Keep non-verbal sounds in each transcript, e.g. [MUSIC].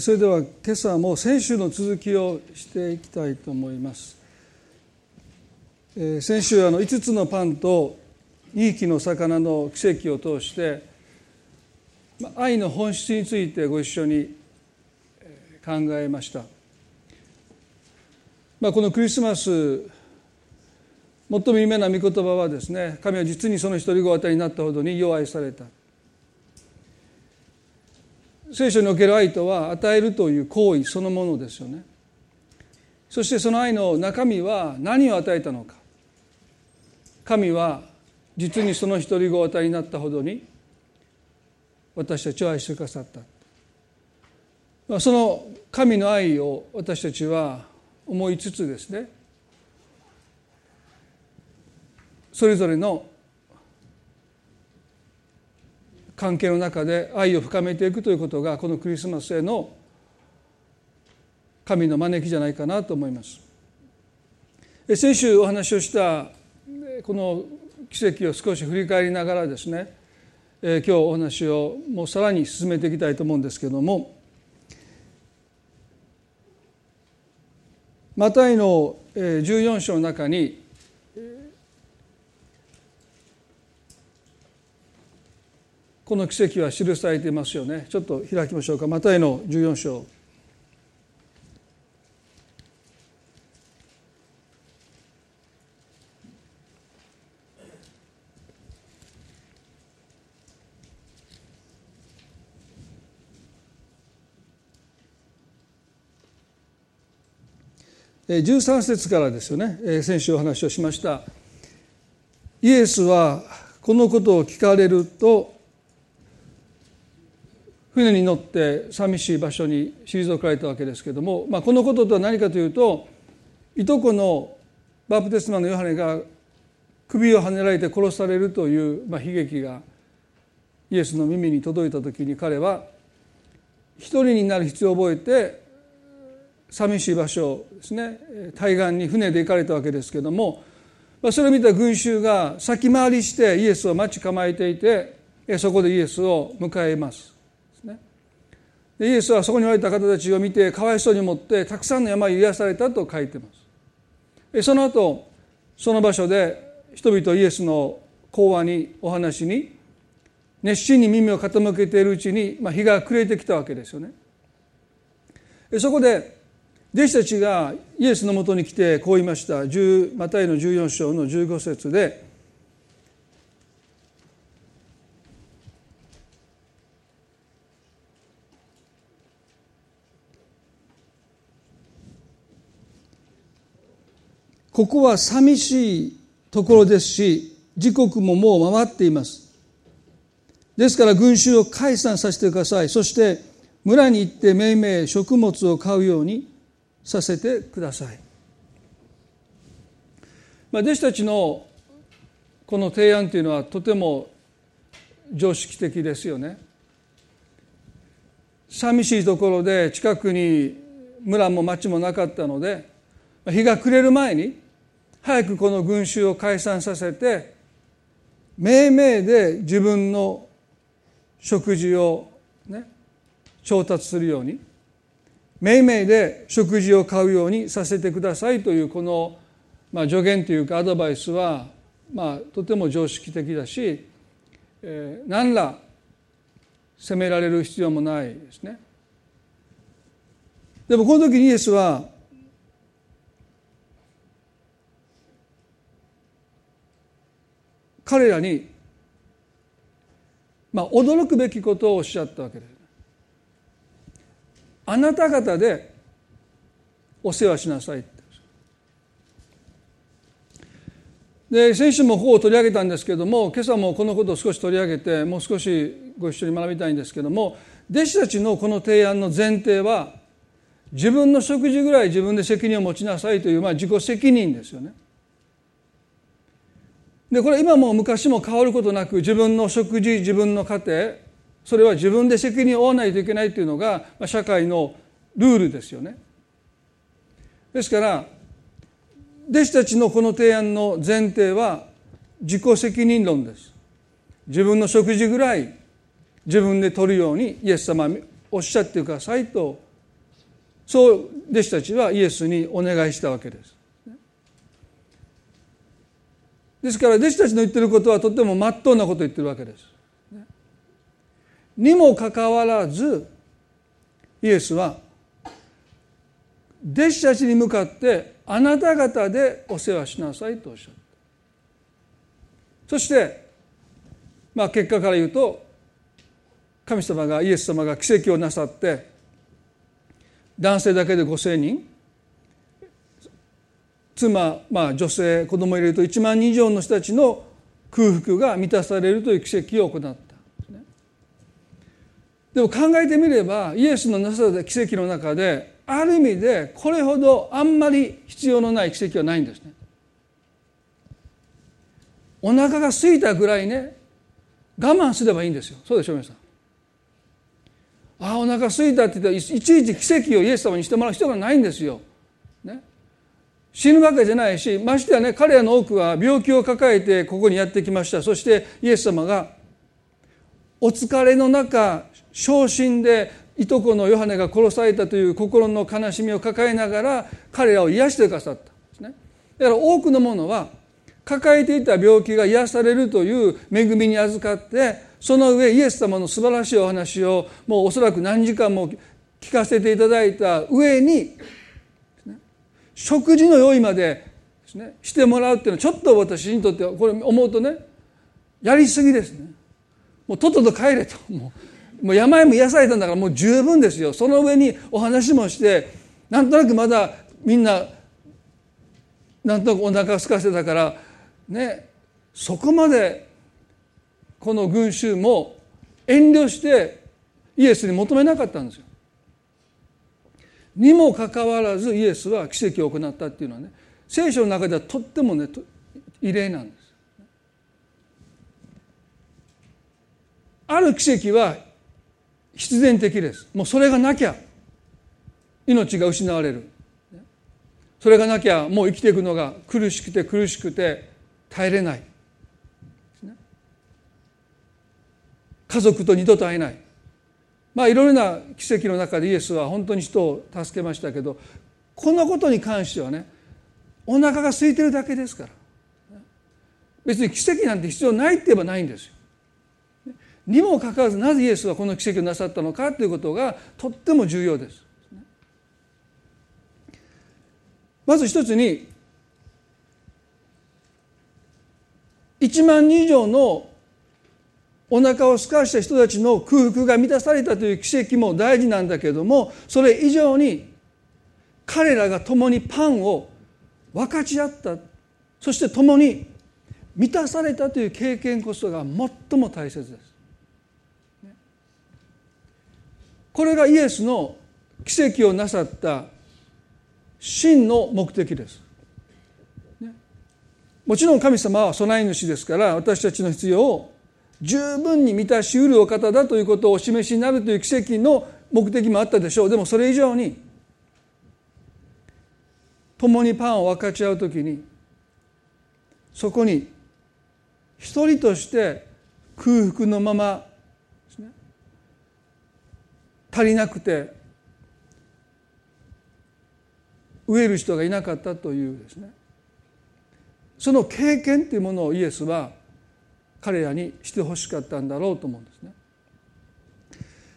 それでは今朝も先週の続きをしていきたいと思います。先週あの5つのパンと2匹の魚の奇跡を通して愛の本質についてご一緒に考えました、まあ、このクリスマス最も有名な御言葉はですね神は実にその一人子与えになったほどに弱愛された。聖書における愛とは与えるという行為そのものですよね。そしてその愛の中身は何を与えたのか。神は実にその一人子を与えになったほどに私たちを愛してくださった。その神の愛を私たちは思いつつですねそれぞれの関係の中で愛を深めていくということがこのクリスマスへの神の招きじゃないかなと思います。先週お話をしたこの奇跡を少し振り返りながらですね今日お話をもうさらに進めていきたいと思うんですけれどもマタイの14章の中にこの奇跡は記されていますよね。ちょっと開きましょうか。マタイの14章。13節からですよね。先週お話をしました。イエスはこのことを聞かれると船に乗って寂しい場所に退かれたわけですけれども、まあ、このこととは何かというといとこのバプテスマのヨハネが首をはねられて殺されるという、まあ、悲劇がイエスの耳に届いた時に彼は一人になる必要を覚えて寂しい場所ですね対岸に船で行かれたわけですけれどもまあそれを見た群衆が先回りしてイエスを待ち構えていてそこでイエスを迎えます。イエスはそこにおられた方たちを見てかわいそうに思ってたくさんの病癒されたと書いてます。その後その場所で人々イエスの講話にお話に熱心に耳を傾けているうちに、まあ、日が暮れてきたわけですよね。そこで弟子たちがイエスのもとに来てこう言いました。マタイの14章の15節でここは寂しいところですし時刻ももう回っています。ですから群衆を解散させてください。そして村に行ってめいめい食物を買うようにさせてください、まあ、弟子たちのこの提案というのはとても常識的ですよね。寂しいところで近くに村も町もなかったので日が暮れる前に早くこの群衆を解散させて命名で自分の食事を、ね、調達するように命名で食事を買うようにさせてくださいというこの、まあ、助言というかアドバイスは、まあ、とても常識的だし、えー、何ら責められる必要もないですね。でもこの時にイエスは彼らに、まあ、驚くべきことをおっしゃったわけです。あなた方でお世話しなさいで先週もここを取り上げたんですけども今朝もこのことを少し取り上げてもう少しご一緒に学びたいんですけども弟子たちのこの提案の前提は自分の食事ぐらい自分で責任を持ちなさいという、まあ、自己責任ですよね。でこれ今も昔も変わることなく自分の食事自分の家庭それは自分で責任を負わないといけないというのが社会のルールですよね。ですから弟子たちのこの提案の前提は自己責任論です。自分の食事ぐらい自分で取るようにイエス様おっしゃってくださいとそう弟子たちはイエスにお願いしたわけです。ですから弟子たちの言ってることはとてもまっとうなことを言ってるわけです。にもかかわらずイエスは弟子たちに向かってあなた方でお世話しなさいとおっしゃったそしてまあ結果から言うと神様がイエス様が奇跡をなさって男性だけで5,000人妻、まあ、女性子供を入れると1万人以上の人たちの空腹が満たされるという奇跡を行ったでも考えてみればイエスのなさった奇跡の中である意味でこれほどあんまり必要のない奇跡はないんですね。お腹が空いたぐらいね我慢すればいいんですよそうでしょ皆さん。ああお腹空いたって言ったらいちいち奇跡をイエス様にしてもらう必要がないんですよ。死ぬわけじゃないしましてやね彼らの多くは病気を抱えてここにやってきました。そしてイエス様がお疲れの中昇進でいとこのヨハネが殺されたという心の悲しみを抱えながら彼らを癒してくださったんですね。だから多くのものは抱えていた病気が癒されるという恵みに預かってその上イエス様の素晴らしいお話をもうおそらく何時間も聞かせていただいた上に食事の用意までしてもらうっていうのはちょっと私にとってはこれ思うとねやりすぎですね。もうとっとと帰れと。[LAUGHS] もうもう病も癒されたんだからもう十分ですよ。その上にお話もしてなんとなくまだみんななんとなくお腹空かせたからねそこまでこの群衆も遠慮してイエスに求めなかったんですよ。にもかかわらずイエスは奇跡を行ったっていうのはね聖書の中ではとってもね異例なんです。ある奇跡は必然的です。もうそれがなきゃ命が失われる。それがなきゃもう生きていくのが苦しくて苦しくて耐えれない。家族と二度と会えない。まあいろいろな奇跡の中でイエスは本当に人を助けましたけどこのことに関してはねお腹が空いてるだけですから別に奇跡なんて必要ないって言えばないんですよにもかかわらずなぜイエスはこの奇跡をなさったのかということがとっても重要です。まず一つに1万人以上のお腹を空かした人たちの空腹が満たされたという奇跡も大事なんだけどもそれ以上に彼らが共にパンを分かち合ったそして共に満たされたという経験こそが最も大切です。これがイエスの奇跡をなさった真の目的です。もちろん神様は備え主ですから私たちの必要を十分に満たしうるお方だということをお示しになるという奇跡の目的もあったでしょう。でもそれ以上に共にパンを分かち合う時にそこに一人として空腹のまま足りなくて飢える人がいなかったというですね。その経験というものをイエスは彼らにしてほしかったんだろうと思うんですね。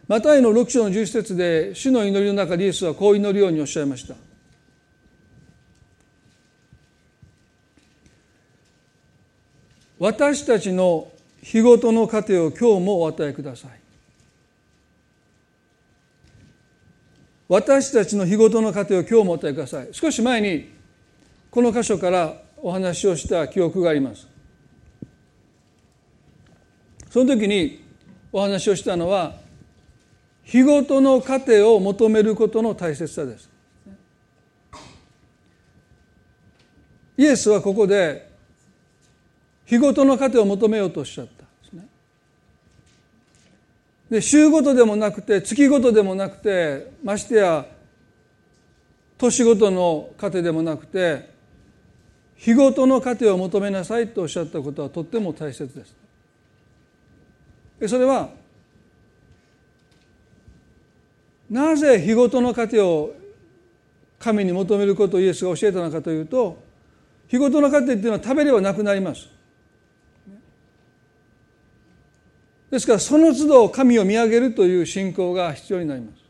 マタイの6章の11節で主の祈りの中でイエスはこう祈るようにおっしゃいました。私たちの日ごとの糧を今日もお与えください。私たちの日ごとの糧を今日もお与えください少し前にこの箇所からお話をした記憶がありますその時にお話をしたのは日ごとの糧を求めることの大切さですイエスはここで日ごとの糧を求めようとおっしゃったですねで週ごとでもなくて月ごとでもなくてましてや年ごとの糧でもなくて日ごとの糧を求めなさいとおっしゃったことはとっても大切です。それはなぜ日ごとの糧を神に求めることをイエスが教えたのかというと日ごとの糧っていうのは食べればなくなります。ですからその都度神を見上げるという信仰が必要になります。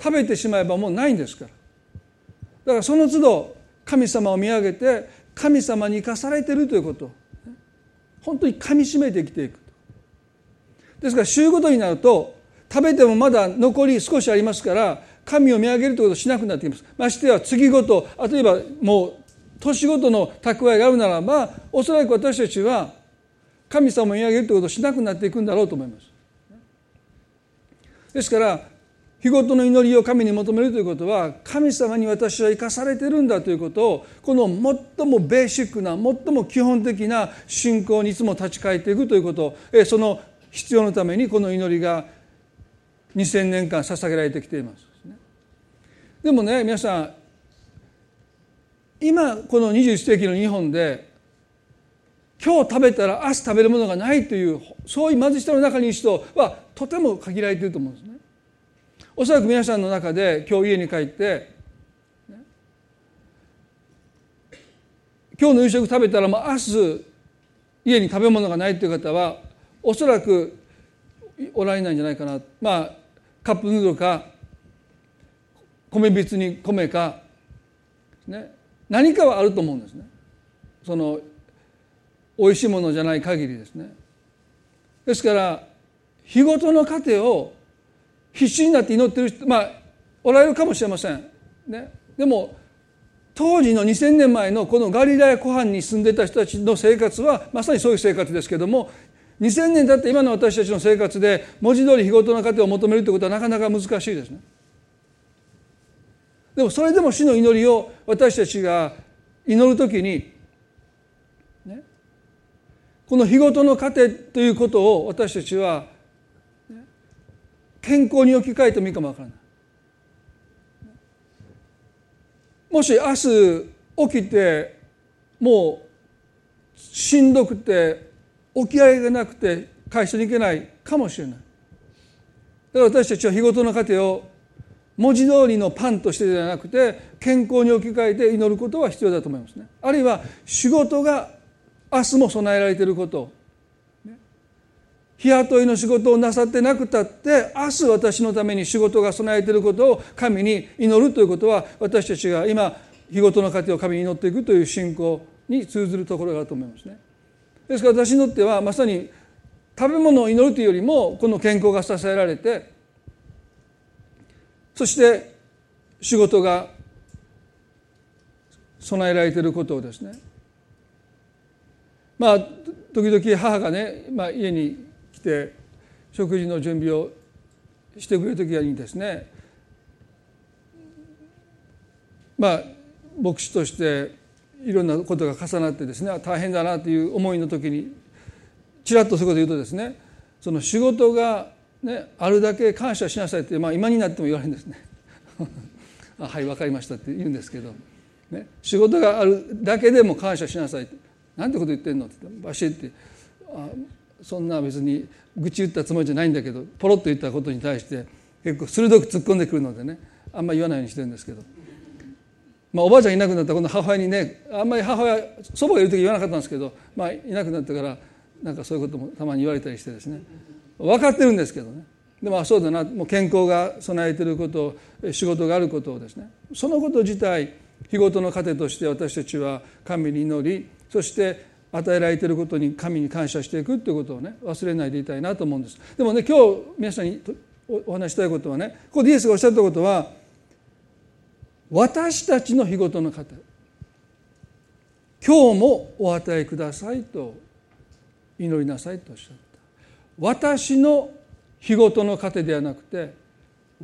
食べてしまえばもうないんですから。だからその都度神様を見上げて神様に生かされているということ。本当にかみしめて生きていく。ですから週ごとになると食べてもまだ残り少しありますから神を見上げるということをしなくなってきます。ましては次ごと例えばもう年ごとの蓄えがあるならばおそらく私たちは神様を見上げるということをしなくなっていくんだろうと思います。ですから日ごとの祈りを神に求めるということは神様に私は生かされてるんだということをこの最もベーシックな最も基本的な信仰にいつも立ち返っていくということ。その必要のためにこの祈りが2000年間捧げられてきていますでもね皆さん今この21世紀の日本で今日食べたら明日食べるものがないというそういう貧しさの中にいる人はとても限られていると思うんですね。おそらく皆さんの中で今日家に帰って今日の夕食食べたらもう明日家に食べ物がないという方はおそらくおられないんじゃないかな。まあカップヌードルか米びつに米か、ね、何かはあると思うんですね。その美味しいものじゃない限りですね。ですから日ごとの糧を必死になって祈ってる人まあおられるかもしれません、ね、でも当時の2000年前のこのガリラヤ湖畔に住んでた人たちの生活はまさにそういう生活ですけども2000年経って今の私たちの生活で文字通り日ごとの糧を求めるということはなかなか難しいですね。でもそれでも死の祈りを私たちが祈るときに、ね、この日ごとの糧ということを私たちは健康に置き換えてもいいかもわからない。もし明日起きてもうしんどくて起き上がなくて会社に行けないかもしれない。だから私たちは日ごとの糧を文字通りのパンとしてではなくて健康に置き換えて祈ることは必要だと思いますね。あるいは仕事が明日も備えられていること。日雇いの仕事をなさってなくたって明日私のために仕事が備えていることを神に祈るということは私たちが今日ごとの糧を神に祈っていくという信仰に通ずるところがあると思いますね。ですから私にとってはまさに食べ物を祈るというよりもこの健康が支えられてそして仕事が備えられていることをですね。まあ時々母がね、まあ、家に来て食事の準備をしてくれる時にですねまあ牧師としていろんなことが重なってですね大変だなという思いの時にちらっとそういうこと言うとですねその仕事が、ね、あるだけ感謝しなさいって、まあ、今になっても言われるんですね。[LAUGHS] はい分かりましたって言うんですけど、ね、仕事があるだけでも感謝しなさいってなんてこと言ってんのって言ってバシッてあそんな別に愚痴言ったつもりじゃないんだけどポロッと言ったことに対して結構鋭く突っ込んでくるのでねあんまり言わないようにしてるんですけど、まあ、おばあちゃんいなくなったこの母親にねあんまり母親祖母がいる時言わなかったんですけど、まあ、いなくなってからなんかそういうこともたまに言われたりしてですね。分かってるんですけどね。でもそうだな。もう健康が備えてること仕事があることをですね。そのこと自体日ごとの糧として私たちは神に祈りそして与えられていることに神に感謝していくということをね忘れないでいたいなと思うんです。でもね今日皆さんにお話したいことはねここでイエスがおっしゃったことは私たちの日ごとの糧今日もお与えくださいと祈りなさいとおっしゃった。私の日ごとの糧ではなくて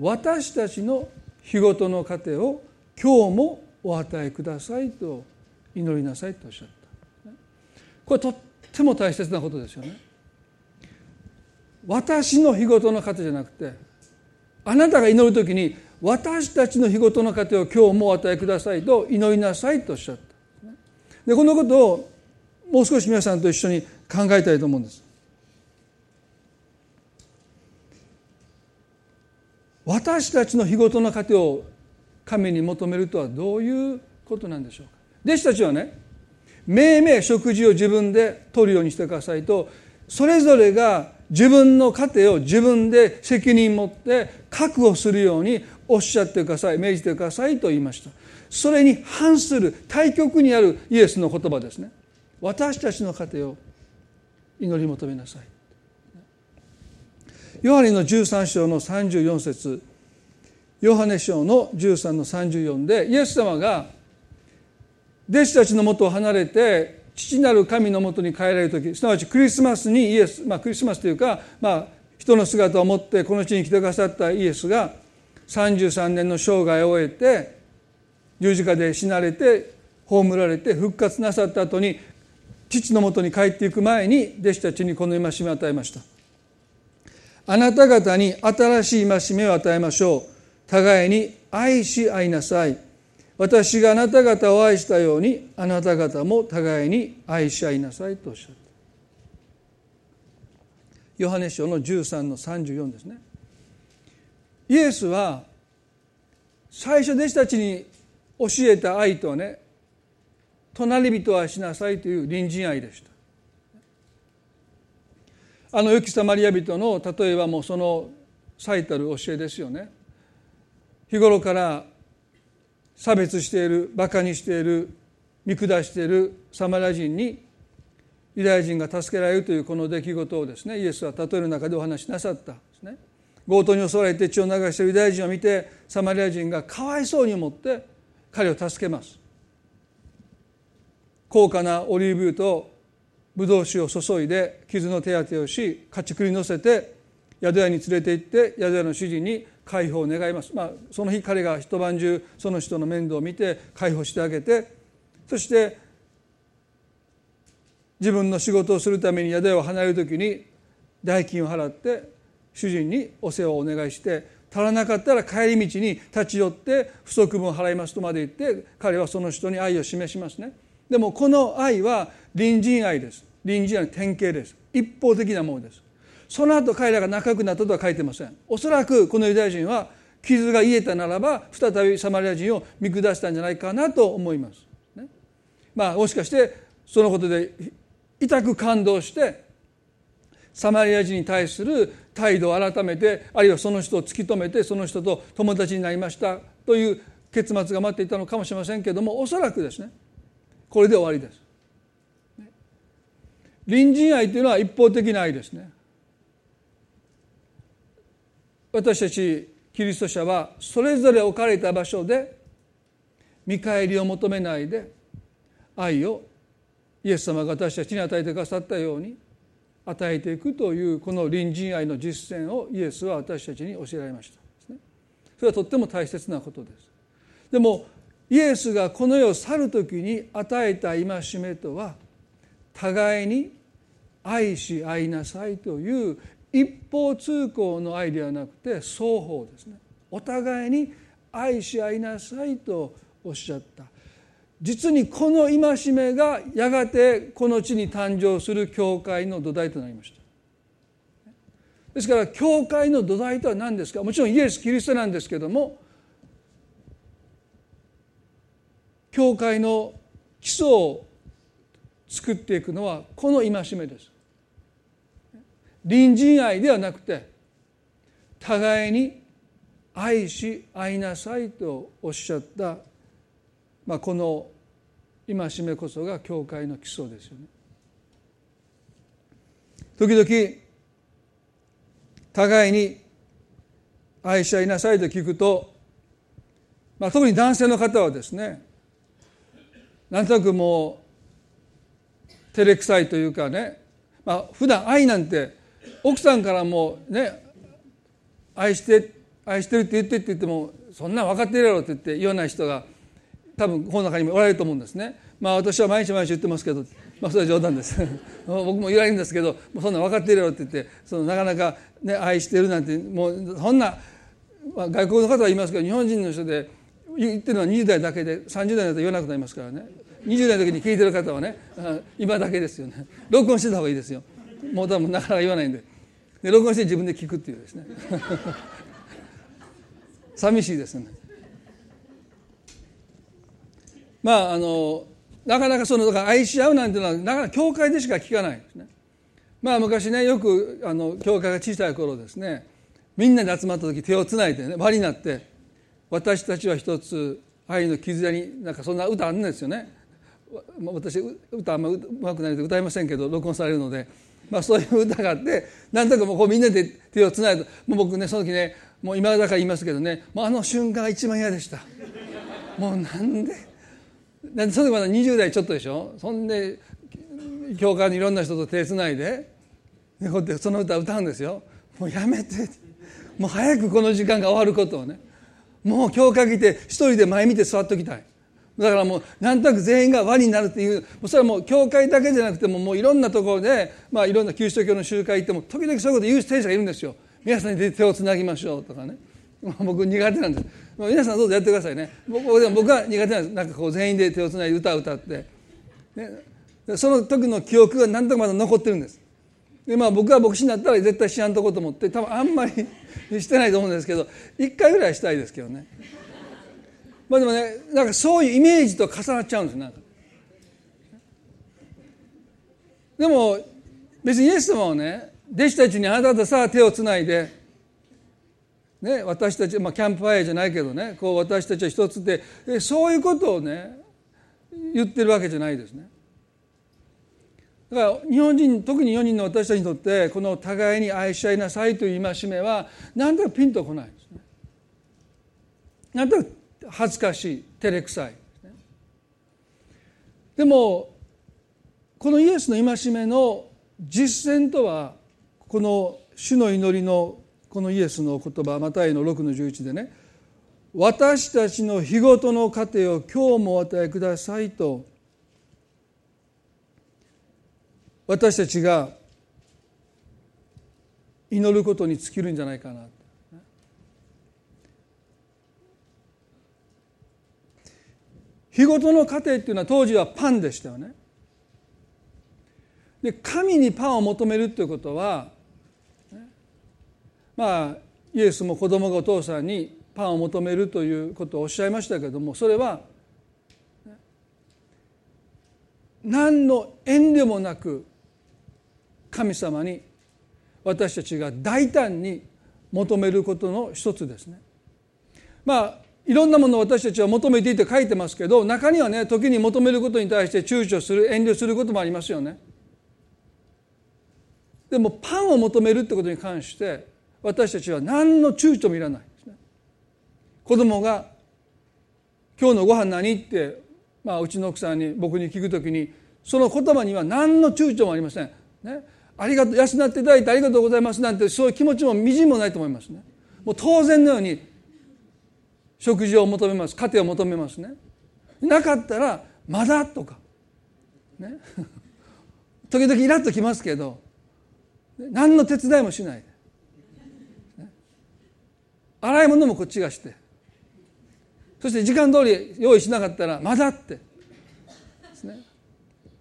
私たちの日ごとの糧を今日もお与えくださいと祈りなさいとおっしゃった。これとっても大切なことですよね。私の日ごとの糧じゃなくてあなたが祈る時に私たちの日ごとの糧を今日もお与えください。と祈りなさいとおっしゃった。でこのことをもう少し皆さんと一緒に考えたいと思うんです。私たちの日ごとの糧を神に求めるとはどういうことなんでしょうか？弟子たちはね命名食事を自分で取るようにしてくださいとそれぞれが自分の糧を自分で責任持って確保するようにおっしゃってください命じてくださいと言いました。それに反する対極にあるイエスの言葉ですね。私たちの糧を祈り求めなさい。ヨハネの13章の34節。ヨハネ書の13の34でイエス様が弟子たちのもとを離れて父なる神のもとに帰られる時すなわちクリスマスにイエス、まあ、クリスマスというか、まあ、人の姿を持ってこの地に来てくださったイエスが33年の生涯を終えて十字架で死なれて葬られて復活なさった後に父のもとに帰っていく前に弟子たちにこの戒めを与えました。あなた方に新しい戒めを与えましょう。互いに愛し合いなさい。私があなた方を愛したようにあなた方も互いに愛し合いなさいとおっしゃった。ヨハネ書の13の34ですね。イエスは最初弟子たちに教えた愛とはね隣人はしなさいという隣人愛でした。あの良きサマリア人の例えばもうその最たる教えですよね。日頃から差別しているバカにしている見下しているサマリア人にユダヤ人が助けられるというこの出来事をですねイエスは例えの中でお話しなさったんですね。強盗に襲われて血を流しているユダヤ人を見てサマリア人がかわいそうに思って彼を助けます。高価なオリーブ油とブドウ酒を注いで傷の手当てをし家畜に乗せて宿屋に連れて行って宿屋の主人に解放を願います、まあ、その日彼が一晩中その人の面倒を見て解放してあげてそして自分の仕事をするために宿屋を離れる時に代金を払って主人にお世話をお願いして足らなかったら帰り道に立ち寄って不足分を払いますとまで言って彼はその人に愛を示しますね。でもこの愛は隣人愛です。隣人愛の典型です。一方的なものです。その後彼らが仲良くなったとは書いてませんおそらくこのユダヤ人は傷が癒えたならば再びサマリア人を見下したんじゃないかなと思います、ね、まあもしかしてそのことで痛く感動してサマリア人に対する態度を改めてあるいはその人を突き止めてその人と友達になりましたという結末が待っていたのかもしれませんけれどもおそらくですねこれで終わりです。隣人愛というのは一方的な愛ですね。私たちキリスト者はそれぞれ置かれた場所で見返りを求めないで愛をイエス様が私たちに与えてくださったように与えていくというこの隣人愛の実践をイエスは私たちに教えられました。それはとっても大切なことです。でもイエスがこの世を去る時に与えた戒めとは互いに愛し合いなさいという一方通行の愛ではなくて双方ですね。お互いに愛し合いなさいとおっしゃった。実にこの戒めがやがてこの地に誕生する教会の土台となりました。ですから教会の土台とは何ですか？もちろんイエス・キリストなんですけども教会の基礎を作っていくのはこの戒めです。隣人愛ではなくて互いに愛し合いなさいとおっしゃった、まあ、この戒めこそが教会の基礎ですよね。時々互いに愛し合いなさいと聞くと、まあ、特に男性の方はですねなんとなくもう照れくさいというかね、まあ普段愛なんて奥さんからもね愛して愛してるって言ってって言ってもそんな分かってるやろって言って言わない人が多分この中にもおられると思うんですね。まあ私は毎日毎日言ってますけど、まあそれは冗談です。[LAUGHS] 僕も言われるんですけど、もうそんな分かってるやろって言って、そのなかなかね愛してるなんてもうそんな、まあ、外国の方は言いますけど日本人の人で言ってるのは20代だけで30代だと言わなくなりますからね20代の時に聞いてる方はね今だけですよね録音してた方がいいですよもう多分なかなか言わないんで。で録音して自分で聞くっていうですね。[LAUGHS] 寂しいですね。まああのなかなかそのだから愛し合うなんていうのはなかなか教会でしか聞かないですね。まあ昔ねよくあの教会が小さい頃ですねみんなで集まった時手をつないでね輪になって私たちは一つ愛の絆になんかそんな歌あるんですよね。私歌あんまうまくないので歌いませんけど録音されるので、まあ、そういう歌があってなんとかもうこうみんなで手をつないでもう僕ねその時ねもう今だから言いますけどねもうあの瞬間が一番嫌でした。もうなんでなんでその時まだ20代ちょっとでしょ？そんで教会にいろんな人と手つないででこうやってその歌歌うんですよ。もうやめて。もう早くこの時間が終わることをね。もう教会来て一人で前見て座っときたい。だからもうなんとなく全員が輪になるっていうそれはもう教会だけじゃなくてももういろんなところで、まあ、いろんなキリスト教の集会行っても時々そういうこと言う選手がいるんですよ。皆さんに手をつなぎましょうとかね。[LAUGHS] 僕苦手なんです。皆さんどうぞやってくださいね。僕僕は苦手なんです。なんかこう全員で手をつないで歌を歌って、ね、その時の記憶が何とかまだ残ってるんです。でまあ僕は牧師になったら絶対しやんとこと思って多分あんまり [LAUGHS] してないと思うんですけど一回ぐらいしたいですけどね。まあでもねなんかそういうイメージと重なっちゃうんですなんかでも別にイエス様はね弟子たちにあなたとさあ手をつないで、ね、私たち、まあ、キャンプファイヤーじゃないけどねこう私たちは一つでそういうことをね言ってるわけじゃないですね。だから日本人特に4人の私たちにとってこの互いに愛し合いなさいという戒めは何とかピンとこないですね。なんとか恥ずかしい照れくさい。でもこのイエスの戒めの実践とはこの主の祈りのこのイエスの言葉マタイの6の11でね私たちの日ごとの糧を今日もお与えくださいと私たちが祈ることに尽きるんじゃないかな日ごとの糧っていうのは当時はパンでしたよね。で神にパンを求めるっていうことはまあイエスも子供がお父さんにパンを求めるということをおっしゃいましたけどもそれは何の遠慮もなく神様に私たちが大胆に求めることの一つですね。まあいろんなものを私たちは求めていて書いてますけど中にはね時に求めることに対して躊躇する遠慮することもありますよね。でもパンを求めるってことに関して私たちは何の躊躇もいらないですね。子供が「今日のご飯何?」って、まあ、うちの奥さんに僕に聞くときにその言葉には何の躊躇もありません。ね、ありがとう養っていただいてありがとうございますなんてそういう気持ちもみじんもないと思いますね。もう当然のように食事を求めます。家庭を求めますね。なかったらまだとか。ね。[LAUGHS] 時々イラッときますけど何の手伝いもしない、ね、洗い物もこっちがして。そして時間通り用意しなかったらまだって。ね。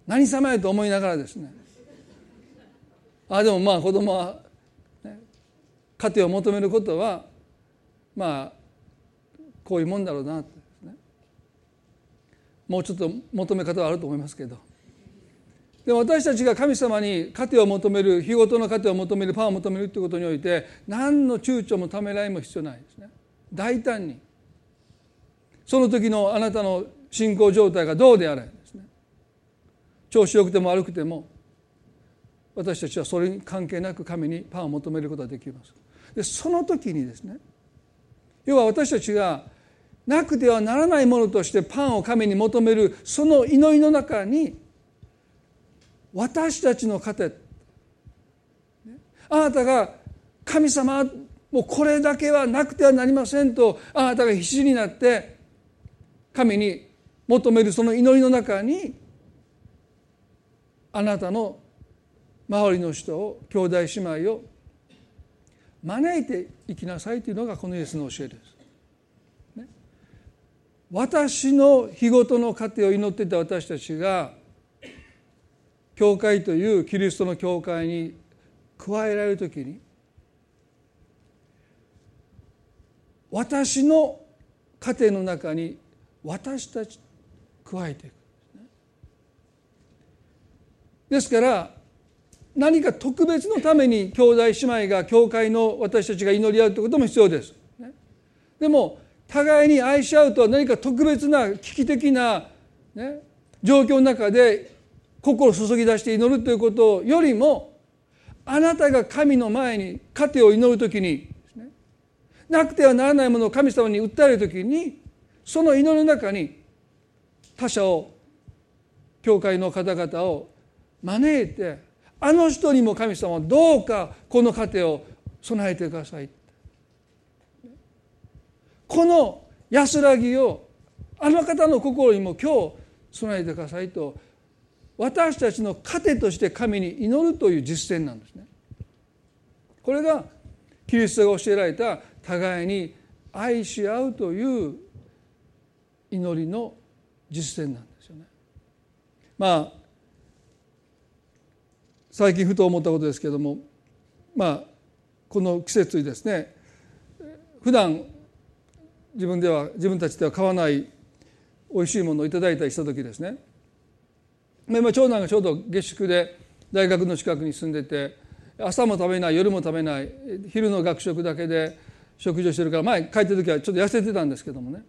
何様やと思いながらですね。あでもまあ子供は、ね、家庭を求めることはまあこういうもんだろうなってもうちょっと求め方はあると思いますけど。で私たちが神様に糧を求める日ごとの糧を求めるパンを求めるということにおいて何の躊躇もためらいも必要ないですね。大胆に。その時のあなたの信仰状態がどうであれですね。調子よくても悪くても私たちはそれに関係なく神にパンを求めることができます。でその時にですね要は私たちがなくてはならないものとしてパンを神に求めるその祈りの中に私たちの糧あなたが神様もうこれだけはなくてはなりませんとあなたが必死になって神に求めるその祈りの中にあなたの周りの人を兄弟姉妹を招いていきなさいというのがこのイエスの教えです。私の日ごとの糧を祈っていた私たちが教会というキリストの教会に加えられる時に私の家庭の中に私たち加えていくですから何か特別のために兄弟姉妹が教会の私たちが祈り合うということも必要です。でも互いに愛し合うとは何か特別な危機的な、ね、状況の中で心を注ぎ出して祈るということよりもあなたが神の前に家庭を祈る時になくてはならないものを神様に訴える時にその祈りの中に他者を教会の方々を招いてあの人にも神様はどうかこの家庭を備えてください。この安らぎをあの方の心にも今日備えてくださいと私たちの糧として神に祈るという実践なんですね。これがキリストが教えられた互いに愛し合うという祈りの実践なんですよね。まあ最近ふと思ったことですけれどもまあこの季節にですね普段自分では自分たちでは買わない美味しいものをいただいたりした時ですね。今長男がちょうど下宿で大学の近くに住んでて朝も食べない夜も食べない昼の学食だけで食事をしてるから前帰ってる時はちょっと痩せてたんですけどもね。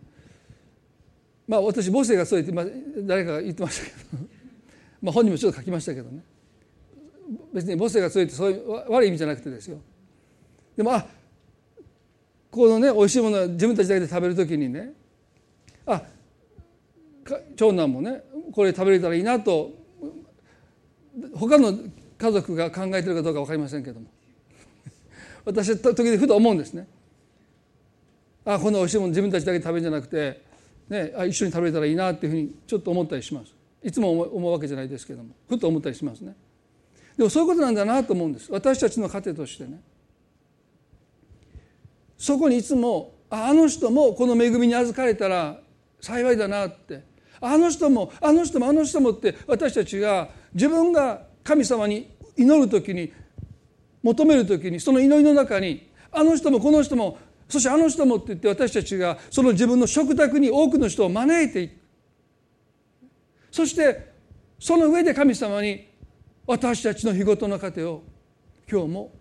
まあ私母性がそう言って誰かが言ってましたけど。[LAUGHS] まあ本人もちょっと書きましたけどね。別に母性が強いってそういう悪い意味じゃなくてですよ。でもあこのね美味しいものは自分たちだけで食べる時にねあ長男もねこれ食べれたらいいなと他の家族が考えてるかどうか分かりませんけども。[LAUGHS] 私は時々ふと思うんですね。あこんな美味しいもの自分たちだけ食べるんじゃなくて、ね、あ一緒に食べれたらいいなっていうふうにちょっと思ったりします。いつも思うわけじゃないですけどもふと思ったりしますね。でもそういうことなんだなと思うんです。私たちの糧としてね。そこにいつもあの人もこの恵みに預かれたら幸いだなって。あの人もあの人もあの人もって私たちが自分が神様に祈る時に求める時にその祈りの中にあの人もこの人もそしてあの人もって言って私たちがその自分の食卓に多くの人を招いていく。そしてその上で神様に私たちの日ごとの糧を今日も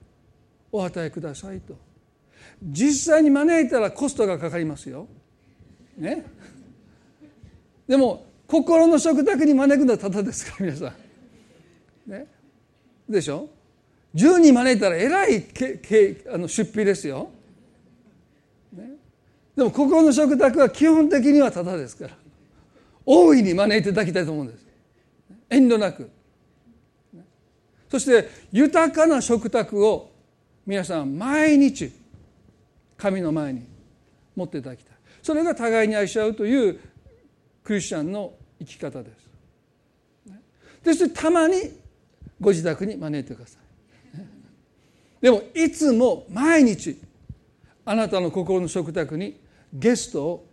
お与えくださいと。実際に招いたらコストがかかりますよ。ね？[LAUGHS] でも心の食卓に招くのはただですから皆さん。ね？でしょ？10人招いたらえらいけけあの出費ですよ。ね、でも心の食卓は基本的にはただですから大いに招いていただきたいと思うんです。遠慮なく。そして豊かな食卓を皆さん毎日神の前に持っていただきたい。それが互いに愛し合うというクリスチャンの生き方です。ですたまにご自宅に招いてください。でもいつも毎日あなたの心の食卓にゲストを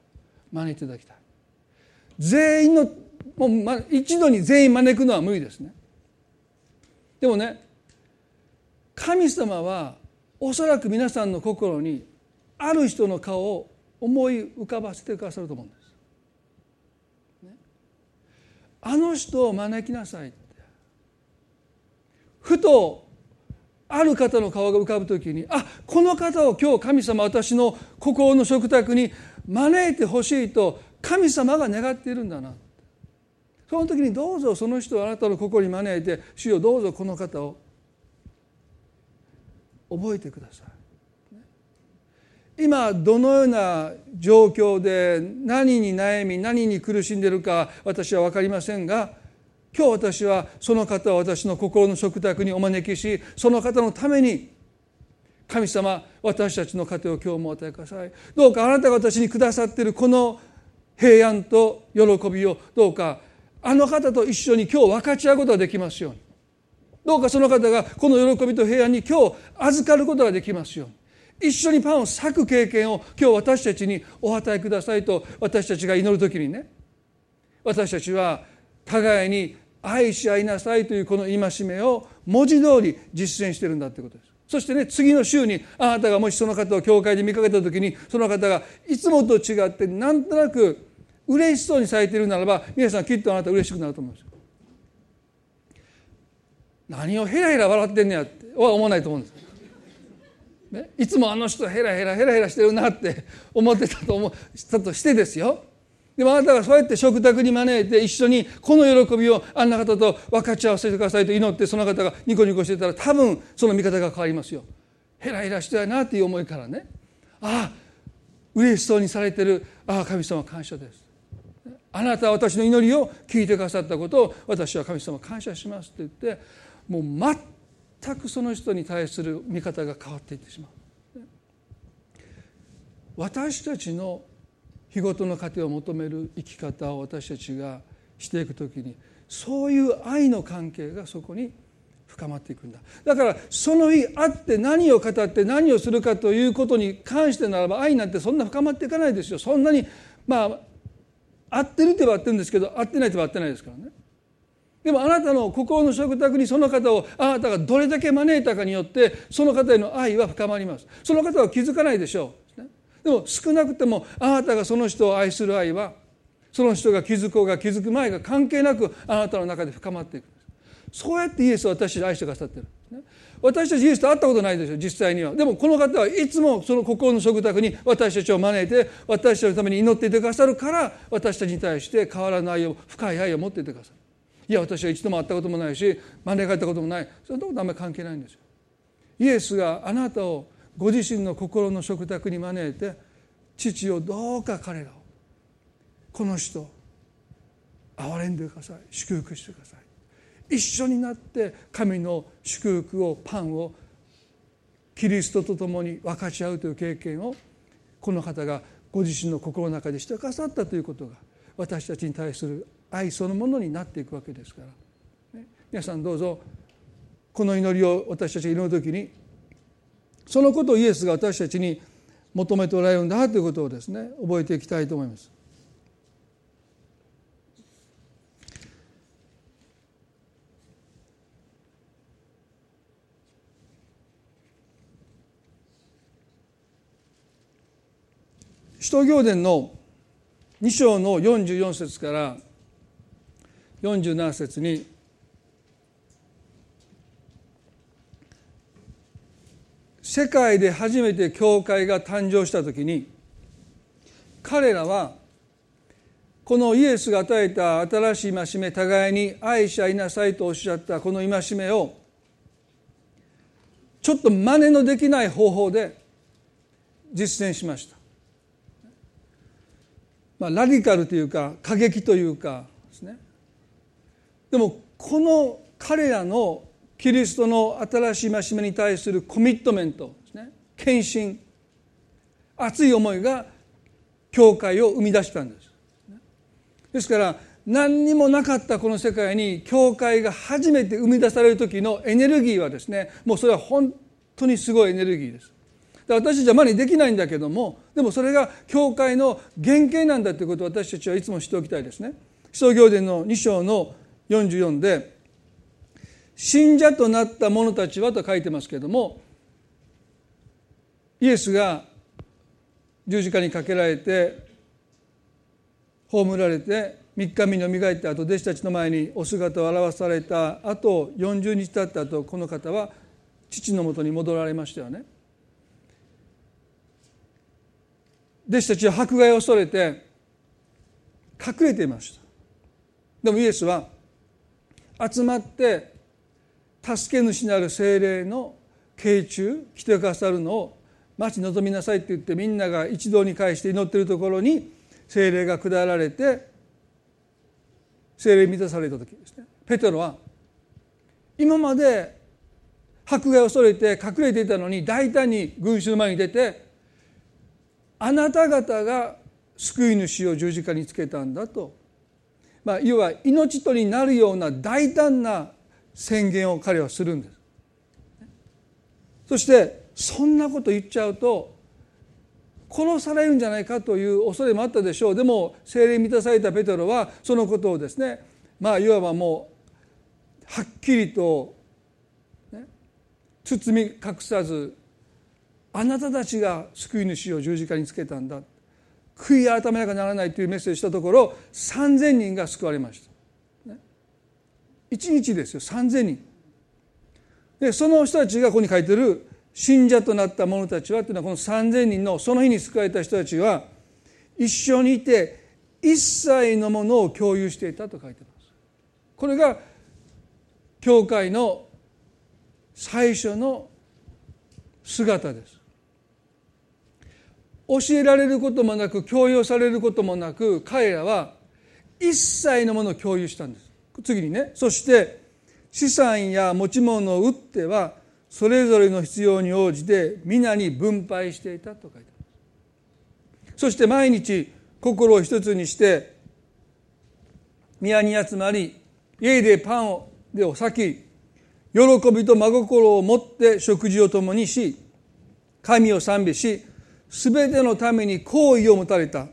招いていただきたい。全員のもう一度に全員招くのは無理ですね。でもね神様はおそらく皆さんの心にある人の顔を思い浮かばせてくださると思うんです。ね、あの人を招きなさいふとある方の顔が浮かぶときにあこの方を今日神様私の心の食卓に招いてほしいと神様が願っているんだな。その時にどうぞその人をあなたの心に招いて主よどうぞこの方を覚えてください。今どのような状況で何に悩み何に苦しんでいるか私は分かりませんが今日私はその方を私の心の食卓にお招きしその方のために神様私たちの家庭を今日もお与えください。どうかあなたが私にくださっているこの平安と喜びをどうかあの方と一緒に今日分かち合うことができますように。どうかその方がこの喜びと平安に今日預かることができますように。一緒にパンを裂く経験を今日私たちにお与えくださいと私たちが祈る時にね私たちは互いに愛し合いなさいというこの戒めを文字通り実践してるんだということですそしてね次の週にあなたがもしその方を教会で見かけた時にその方がいつもと違ってなんとなく嬉しそうにされているならば皆さんきっとあなた嬉しくなると思うんですよ。何をヘラヘラ笑ってんねやっては思わないと思うんです。ね、いつもあの人ヘラヘラヘラヘラしてるなって思ってたと思ったとしてですよ。でもあなたがそうやって食卓に招いて一緒にこの喜びをあんな方と分かち合わせてくださいと祈ってその方がニコニコしてたら多分その見方が変わりますよ。ヘラヘラしてないなっていう思いからねああ嬉しそうにされてるああ神様感謝です。あなたは私の祈りを聞いてくださったことを私は神様感謝しますって言ってもう全くその人に対する見方が変わっていってしまう。私たちの日ごとの糧を求める生き方を私たちがしていく時にそういう愛の関係がそこに深まっていくんだ。だからその日会って何を語って何をするかということに関してならば愛なんてそんな深まっていかないですよ。そんなにまあ合ってるっては合ってるんですけど合ってないっては合ってないですからね。でもあなたの心の食卓にその方をあなたがどれだけ招いたかによってその方への愛は深まります。その方は気づかないでしょう。でも少なくてもあなたがその人を愛する愛はその人が気づこうが気づく前が関係なくあなたの中で深まっていく。そうやってイエスは私たち愛してくださってる。私たちイエスと会ったことないでしょ実際には。でもこの方はいつもその心の食卓に私たちを招いて私たちのために祈っていてくださるから私たちに対して変わらない愛を深い愛を持っていてくださる。いや私は一度も会ったこともないし招かれたこともない。そんなことあんまり関係ないんですよ。イエスがあなたをご自身の心の食卓に招いて父をどうか彼らをこの人憐れんでください。祝福してください。一緒になって神の祝福をパンをキリストと共に分かち合うという経験をこの方がご自身の心の中でしてくださったということが私たちに対する愛そのものになっていくわけですから、ね、皆さんどうぞこの祈りを私たちが祈る時にそのことをイエスが私たちに求めておられるんだということをですね覚えていきたいと思います。使徒行伝の2章の44節から47節に世界で初めて教会が誕生した時に彼らはこのイエスが与えた新しい戒め互いに愛し合いなさいとおっしゃったこの戒めをちょっと真似のできない方法で実践しました。まあ、ラディカルというか過激というかでもこの彼らのキリストの新しい戒めに対するコミットメントですね献身熱い思いが教会を生み出したんですですから何にもなかったこの世界に教会が初めて生み出される時のエネルギーはですねもうそれは本当にすごいエネルギーです私たちは真にできないんだけどもでもそれが教会の原型なんだということを私たちはいつも知っておきたいですね。使徒行伝の2章の44で信者となった者たちはと書いてますけれどもイエスが十字架にかけられて葬られて3日目によみがえった後弟子たちの前にお姿を現された後40日経った後この方は父のもとに戻られましたよね。弟子たちは迫害を恐れて隠れていましたでもイエスは集まって助け主なる精霊の慶中来てくださるのを待ち望みなさいって言ってみんなが一堂に会して祈ってるところに精霊が下られて精霊満たされた時ですね。ペテロは今まで迫害を恐れて隠れていたのに大胆に群衆の前に出てあなた方が救い主を十字架につけたんだと、まあ、要は命取りになるような大胆な宣言を彼はするんです。そしてそんなこと言っちゃうと殺されるんじゃないかという恐れもあったでしょう。でも精霊満たされたペテロはそのことをですねまあいわばもうはっきりと、ね、包み隠さずあなたたちが救い主を十字架につけたんだ。悔い改めなきゃならないというメッセージしたところ3,000人が救われました。1日ですよ3,000人。でその人たちがここに書いてる信者となった者たちはというのはこの3,000人のその日に救われた人たちは一緒にいて一切のものを共有していたと書いてます。これが教会の最初の姿です。教えられることもなく強要されることもなく彼らは一切のものを共有したんです。次にねそして資産や持ち物を売ってはそれぞれの必要に応じて皆に分配していたと書いてますそして毎日心を一つにして宮に集まり家でパンをでを裂き喜びと真心を持って食事を共にし神を賛美し全てのために好意を持たれた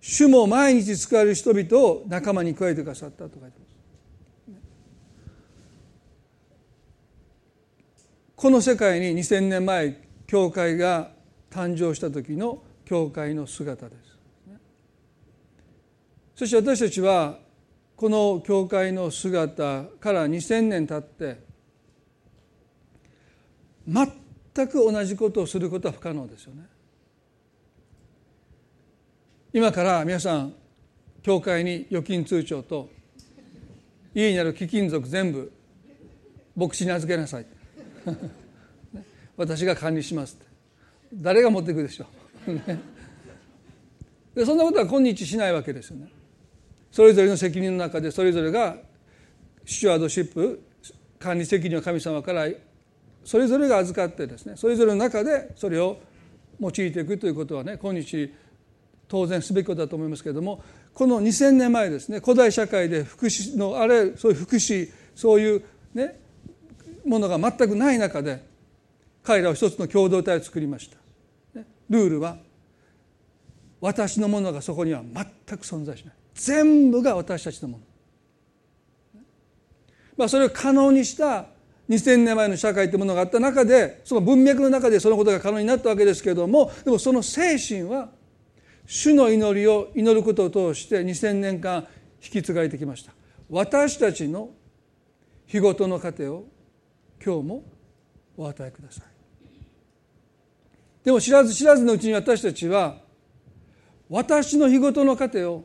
主も毎日使える人々を仲間に加えてくださったと書いてます。この世界に2000年前教会が誕生した時の教会の姿です。そして私たちはこの教会の姿から2000年経って全く同じことをすることは不可能ですよね。今から皆さん教会に預金通帳と家にある貴金属全部牧師に預けなさい。[LAUGHS] 私が管理します。って誰が持っていくでしょう。[LAUGHS] でそんなことは今日しないわけですよね。それぞれの責任の中でそれぞれがスチュワードシップ管理責任を神様からそれぞれが預かってですねそれぞれの中でそれを用いていくということはね今日当然すべきことだと思いますけれどもこの2,000年前ですね古代社会で福祉のあれそういう福祉そういうねものが全くない中で彼らは一つの共同体を作りました。ルールは私のものがそこには全く存在しない全部が私たちのもの。まあ、それを可能にした2,000年前の社会というものがあった中でその文脈の中でそのことが可能になったわけですけれどもでもその精神は主の祈りを祈ることを通して2000年間引き継がれてきました。私たちの日ごとの糧を今日もお与えください。でも知らず知らずのうちに私たちは私の日ごとの糧を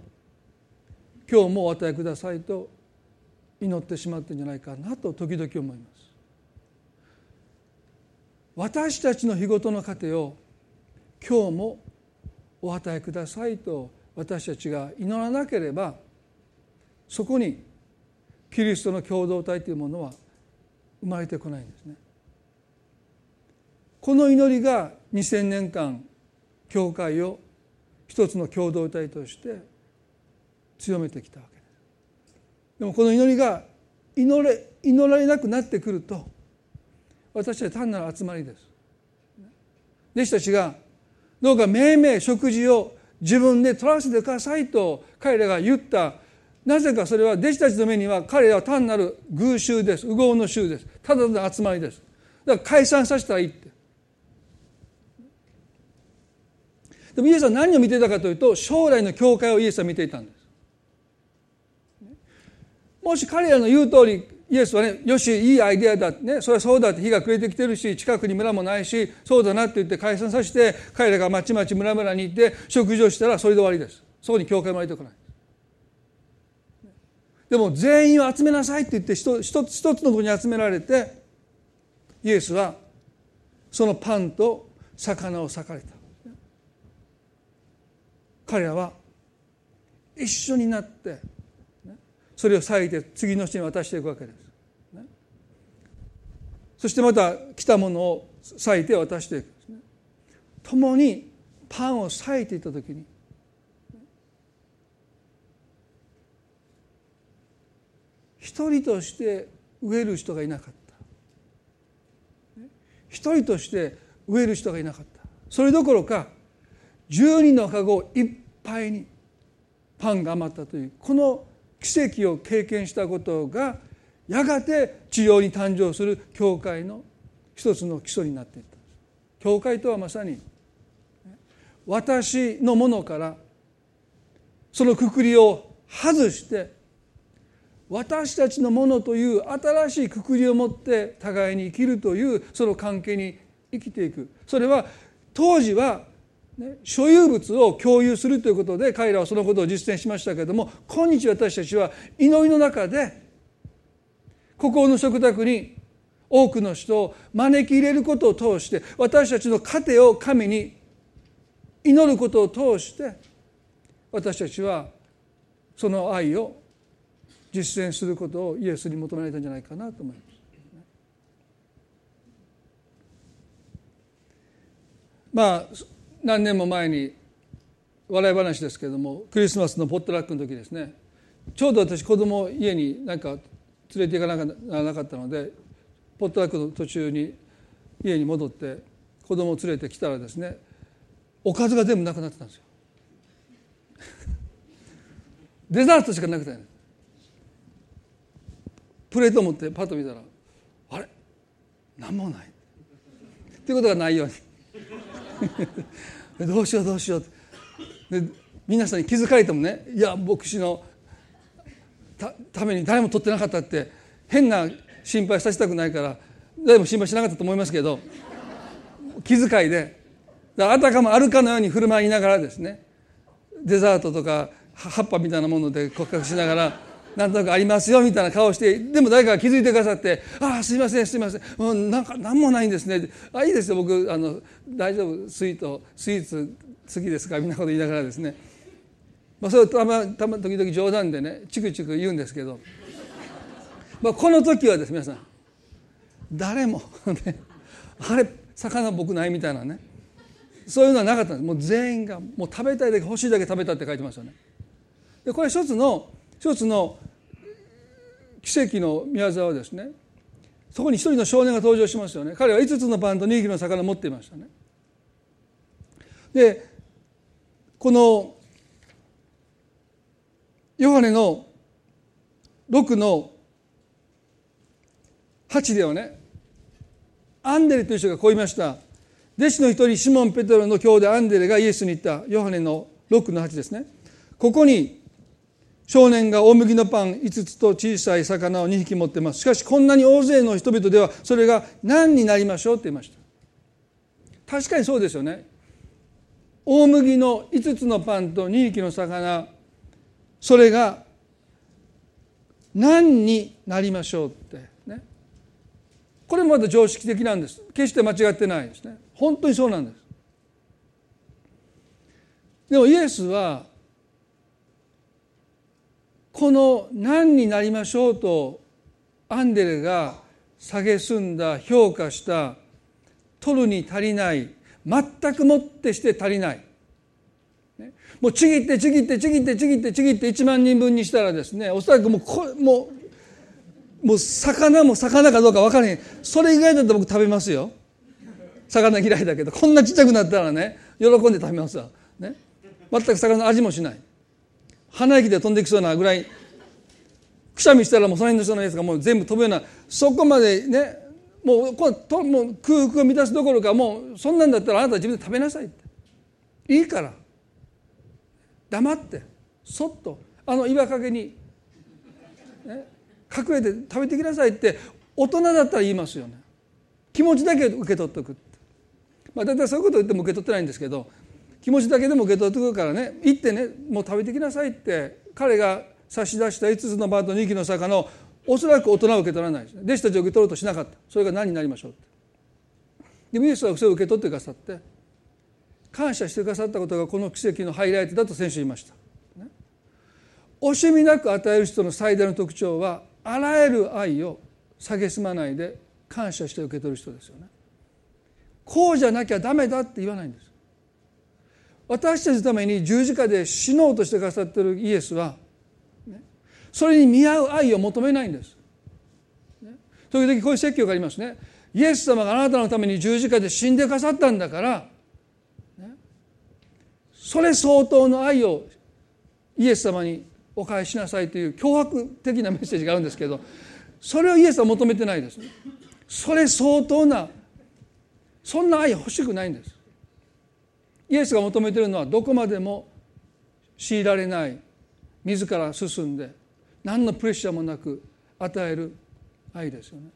今日もお与えくださいと祈ってしまってんじゃないかなと時々思います。私たちの日ごとの糧を今日もお与えくださいと私たちが祈らなければそこにキリストの共同体というものは生まれてこないんですね。この祈りが2000年間教会を一つの共同体として強めてきたわけです。でもこの祈りが祈れ祈られなくなってくると私たちは単なる集まりです。弟子たちがどうか命名食事を自分で取らせてくださいと彼らが言った。なぜかそれは弟子たちの目には彼らは単なる偶衆です。右往の衆です。ただの集まりです。だから解散させたらいいって。でもイエスは何を見ていたかというと将来の教会をイエスは見ていたんです。もし彼らの言う通りイエスはねよしいいアイデアだねそれはそうだって日が暮れてきてるし近くに村もないしそうだなって言って解散させて彼らがまちまち村々に行って食事をしたらそれで終わりです。そこに教会も入ってこない。でも全員を集めなさいって言って一つ一つのとこに集められてイエスはそのパンと魚を裂かれた。彼らは一緒になってそれを裂いて次の人に渡していくわけです。そしてまた来たものを裂いて渡していくんですね。共にパンを裂いていた時に一人として植える人がいなかった。一人として植える人がいなかった。それどころか十人の籠いっぱいにパンが余ったというこの奇跡を経験したことがやがて地上に誕生する教会の一つの基礎になっていった。教会とはまさに私のものからそのくくりを外して私たちのものという新しいくくりを持って互いに生きるというその関係に生きていく。それは当時は、ね、所有物を共有するということで彼らはそのことを実践しましたけれども今日私たちは祈りの中で心の食卓に多くの人を招き入れることを通して私たちの糧を神に祈ることを通して私たちはその愛を実践することをイエスに求められたんじゃないかなと思います。まあ何年も前に笑い話ですけれどもクリスマスのポットラックの時ですねちょうど私子供を家になんか連れて行かならなかったのでポットラックの途中に家に戻って子供を連れてきたらですねおかずが全部なくなってたんですよ。[LAUGHS] デザートしかなくてプレート持ってパッと見たらあれ？何もない。っていうことがないように。[LAUGHS] どうしようどうしようで皆さんに気づかれてもねいや牧師のために誰も取ってなかったって変な心配させたくないから誰も心配しなかったと思いますけど気遣いであたかもあるかのように振る舞いながらですねデザートとか葉っぱみたいなもので骨格しながらなんとなくありますよみたいな顔してでも誰かが気づいてくださって「ああすいませんすいませんもうなんか何もないんですね」あいいですよ僕あの大丈夫スイートスイーツ好きですかみんなこと言いながらですね、まあ、それをたまたま時々冗談でねチクチク言うんですけど、まあ、この時はです皆さん。誰もねあれ魚僕ないみたいなね。そういうのはなかったんです。もう全員がもう食べたいだけ欲しいだけ食べたって書いてますよね。でこれ一つの一つの奇跡の宮沢ですね。そこに一人の少年が登場しますよね。彼は5つのパンと2匹の魚を持っていましたね。でこのヨハネの6の8ではね。アンデレという人がこう言いました。弟子の一人シモン・ペトロの兄弟アンデレがイエスに言った。ヨハネの6の8ですね。ここに少年が大麦のパン5つと小さい魚を2匹持ってます。しかしこんなに大勢の人々ではそれが何になりましょう？って言いました。確かにそうですよね。大麦の5つのパンと2匹の魚それが何になりましょうってね。これもまた常識的なんです。決して間違ってないですね。本当にそうなんです。でもイエスはこの何になりましょうとアンデレが蔑んだ評価した取るに足りない全くもってして足りない。もうちぎってちぎってちぎってちぎってちぎって1万人分にしたらですねおそらくもうこもうもう魚も魚かどうか分からへん。それ以外だったら僕食べますよ。魚嫌いだけど。こんなちっちゃくなったらね喜んで食べますわ、ね、全く魚の味もしない。鼻息で飛んできそうなぐらいくしゃみしたらもうその辺の人のやつがもう全部飛ぶようなそこまでねもうこうともう空腹を満たすどころかもうそんなんだったらあなた自分で食べなさいって。いいから。黙ってそっとあの岩陰に、ね、隠れて食べてきなさいって大人だったら言いますよね。気持ちだけ受け取っておくまあ大体そういうこと言っても受け取ってないんですけど気持ちだけでも受け取ってくからね行ってねもう食べてきなさいって彼が差し出した5つのバーと2匹の魚をおそらく大人は受け取らないです弟子たちを受け取ろうとしなかった。それが何になりましょうでもイエスはそれを受け取ってくださって感謝してくださったことがこの奇跡のハイライトだと先週言いました、惜しみなく与える人の最大の特徴はあらゆる愛を蔑まないで感謝して受け取る人ですよね。こうじゃなきゃダメだって言わないんです。私たちのために十字架で死のうとしてくださってるイエスはそれに見合う愛を求めないんです。時々こういう説教がありますね。イエス様があなたのために十字架で死んでくださったんだから、それ相当の愛をイエス様にお返しなさいという脅迫的なメッセージがあるんですけどそれをイエスは求めてないです。それ相当なそんな愛欲しくないんですイエスが求めてるのはどこまでも強いられない自ら進んで何のプレッシャーもなく与える愛ですよね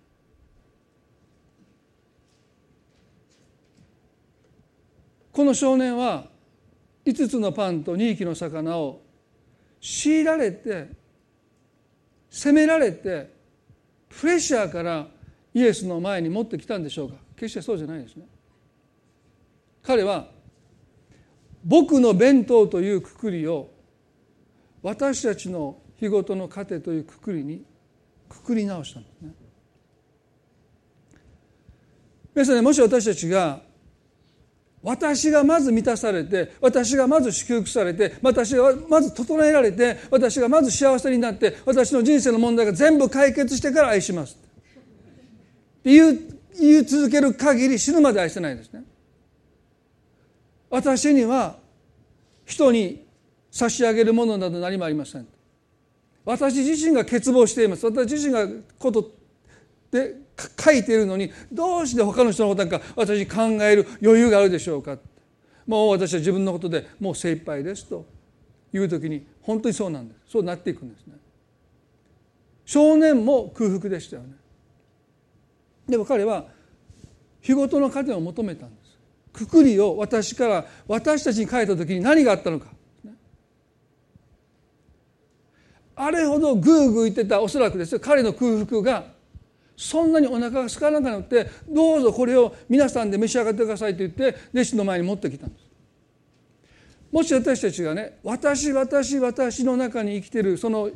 この少年は5つのパンと2匹の魚を強いられて責められてプレッシャーからイエスの前に持ってきたんでしょうか？決してそうじゃないですね。彼は僕の弁当というくくりを私たちの日ごとの糧というくくりにくくり直したんですね。皆さんねもし私たちが私がまず満たされて私がまず祝福されて私がまず整えられて私がまず幸せになって私の人生の問題が全部解決してから愛します。って言う言い続ける限り死ぬまで愛してないんですね。私には人に差し上げるものなど何もありません。私自身が欠乏しています。私自身がことで書いているのにどうして他の人のことなんか私考える余裕があるでしょうか？もう私は自分のことでもう精一杯ですという時に本当にそうなんです。そうなっていくんですね。少年も空腹でしたよね。でも彼は日ごとの糧を求めたんです。くくりを私から私たちに書いた時に何があったのか。あれほどグーグー言ってたおそらくですよ。彼の空腹がそんなにお腹が空かなくなってどうぞこれを皆さんで召し上がってくださいと言って弟子の前に持ってきたんです。もし私たちがね私私私の中に生きてるその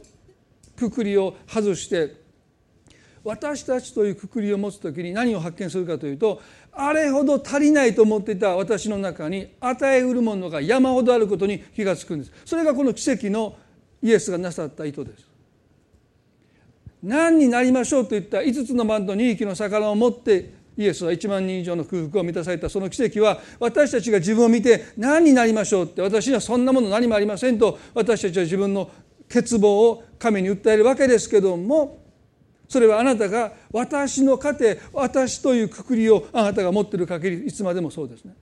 くくりを外して私たちというくくりを持つ時に何を発見するかというとあれほど足りないと思っていた私の中に与えうるものが山ほどあることに気が付くんです。それがこの奇跡のイエスがなさった意図です。何になりましょうといった5つのマンと2匹の魚を持ってイエスは1万人以上の空腹を満たされたその奇跡は私たちが自分を見て何になりましょうって私にはそんなもの何もありませんと私たちは自分の欠乏を神に訴えるわけですけどもそれはあなたが私の糧私というくくりをあなたが持っている限りいつまでもそうですね。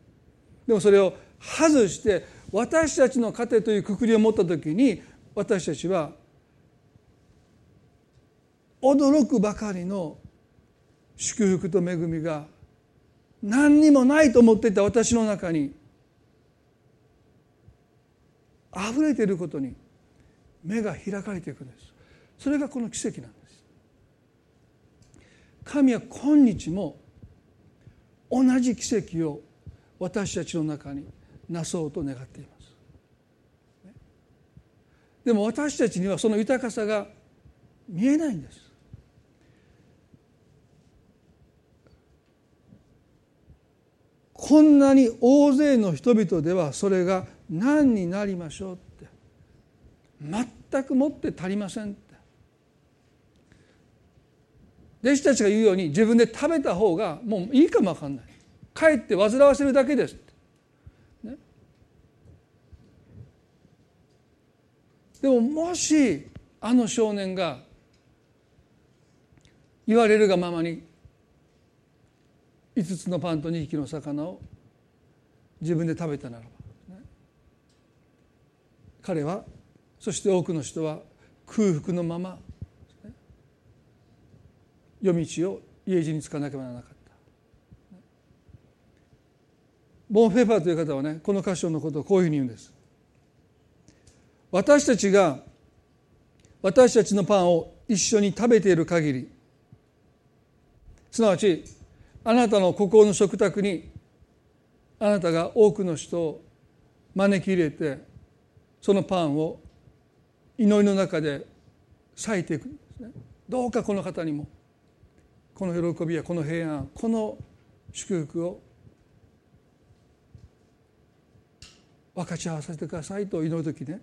でもそれを外して私たちの糧というくくりを持った時に私たちは驚くばかりの祝福と恵みが何にもないと思っていた私の中に溢れていることに目が開かれていくんです。それがこの奇跡なんです。神は今日も同じ奇跡を私たちの中になそうと願っています。でも私たちにはその豊かさが見えないんです。こんなに大勢の人々ではそれが何になりましょうって。全くもって足りませんって。弟子たちが言うように自分で食べた方がもういいかも分かんない。かえって煩わせるだけです、ね、でももしあの少年が言われるがままに5つのパンと2匹の魚を自分で食べたならば、ね、彼はそして多くの人は空腹のまま、ね、夜道を家路につかなければならなかった。ボン・フェファーという方はねこの箇所のことをこういうふうに言うんです。私たちが私たちのパンを一緒に食べている限りすなわちあなたの心の食卓にあなたが多くの人を招き入れてそのパンを祈りの中で裂いていくんですね。どうかこの方にもこの喜びやこの平安この祝福を分かち合わせてくださいと祈る時ね。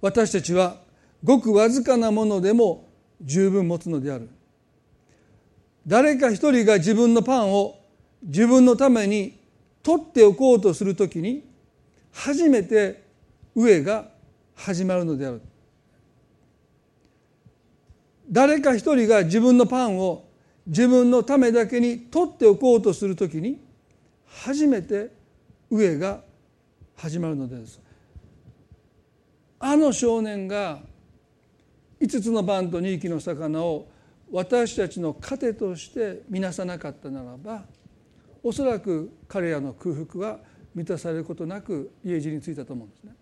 私たちはごくわずかなものでも十分持つのである。誰か一人が自分のパンを自分のために取っておこうとするときに初めて飢えが始まるのである。誰か一人が自分のパンを自分のためだけに取っておこうとするときに初めて飢えが始まるのですあの少年が5つの番と2匹の魚を私たちの糧として見なさなかったならばおそらく彼らの空腹は満たされることなく家路に着いたと思うんですね。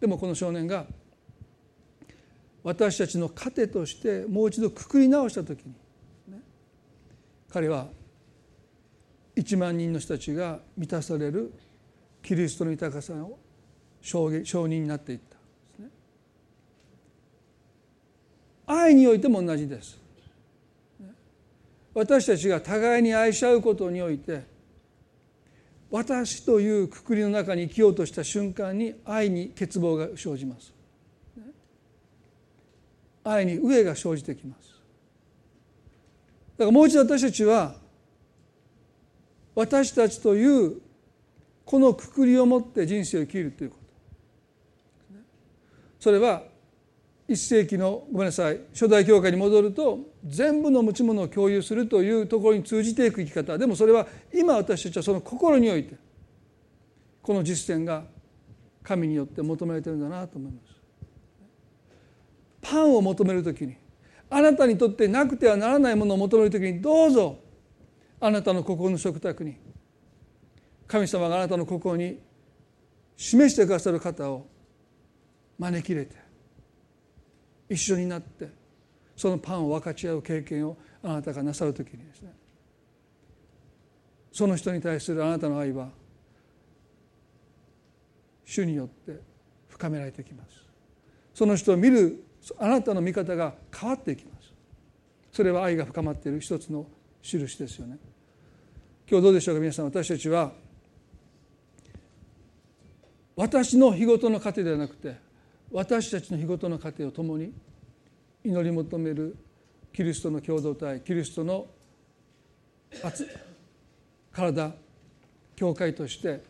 でもこの少年が私たちの糧としてもう一度くくり直した時に、ね、彼は1万人の人たちが満たされるキリストの豊かさの証人になっていったですね。愛においても同じです。私たちが互いに愛し合うことにおいて私というくくりの中に生きようとした瞬間に愛に欠乏が生じます。愛に飢えが生じてきます。だからもう一度私たちは私たちというこのくくりを持って人生を生きるということ。それは一世紀のごめんなさい初代教会に戻ると全部の持ち物を共有するというところに通じていく生き方でもそれは今私たちはその心においてこの実践が神によって求められてるんだなと思います。パンを求める時にあなたにとってなくてはならないものを求める時にどうぞあなたの心の食卓に神様があなたの心に示してくださる方を招き入れて一緒になってそのパンを分かち合う経験をあなたがなさる時にですねその人に対するあなたの愛は主によって深められてきます。その人を見るあなたの見方が変わっていきます。それは愛が深まっている一つの印ですよね。今日どうでしょうか皆さん。私たちは私の日ごとの糧ではなくて私たちの日ごとの糧を共に祈り求めるキリストの共同体キリストの体教会として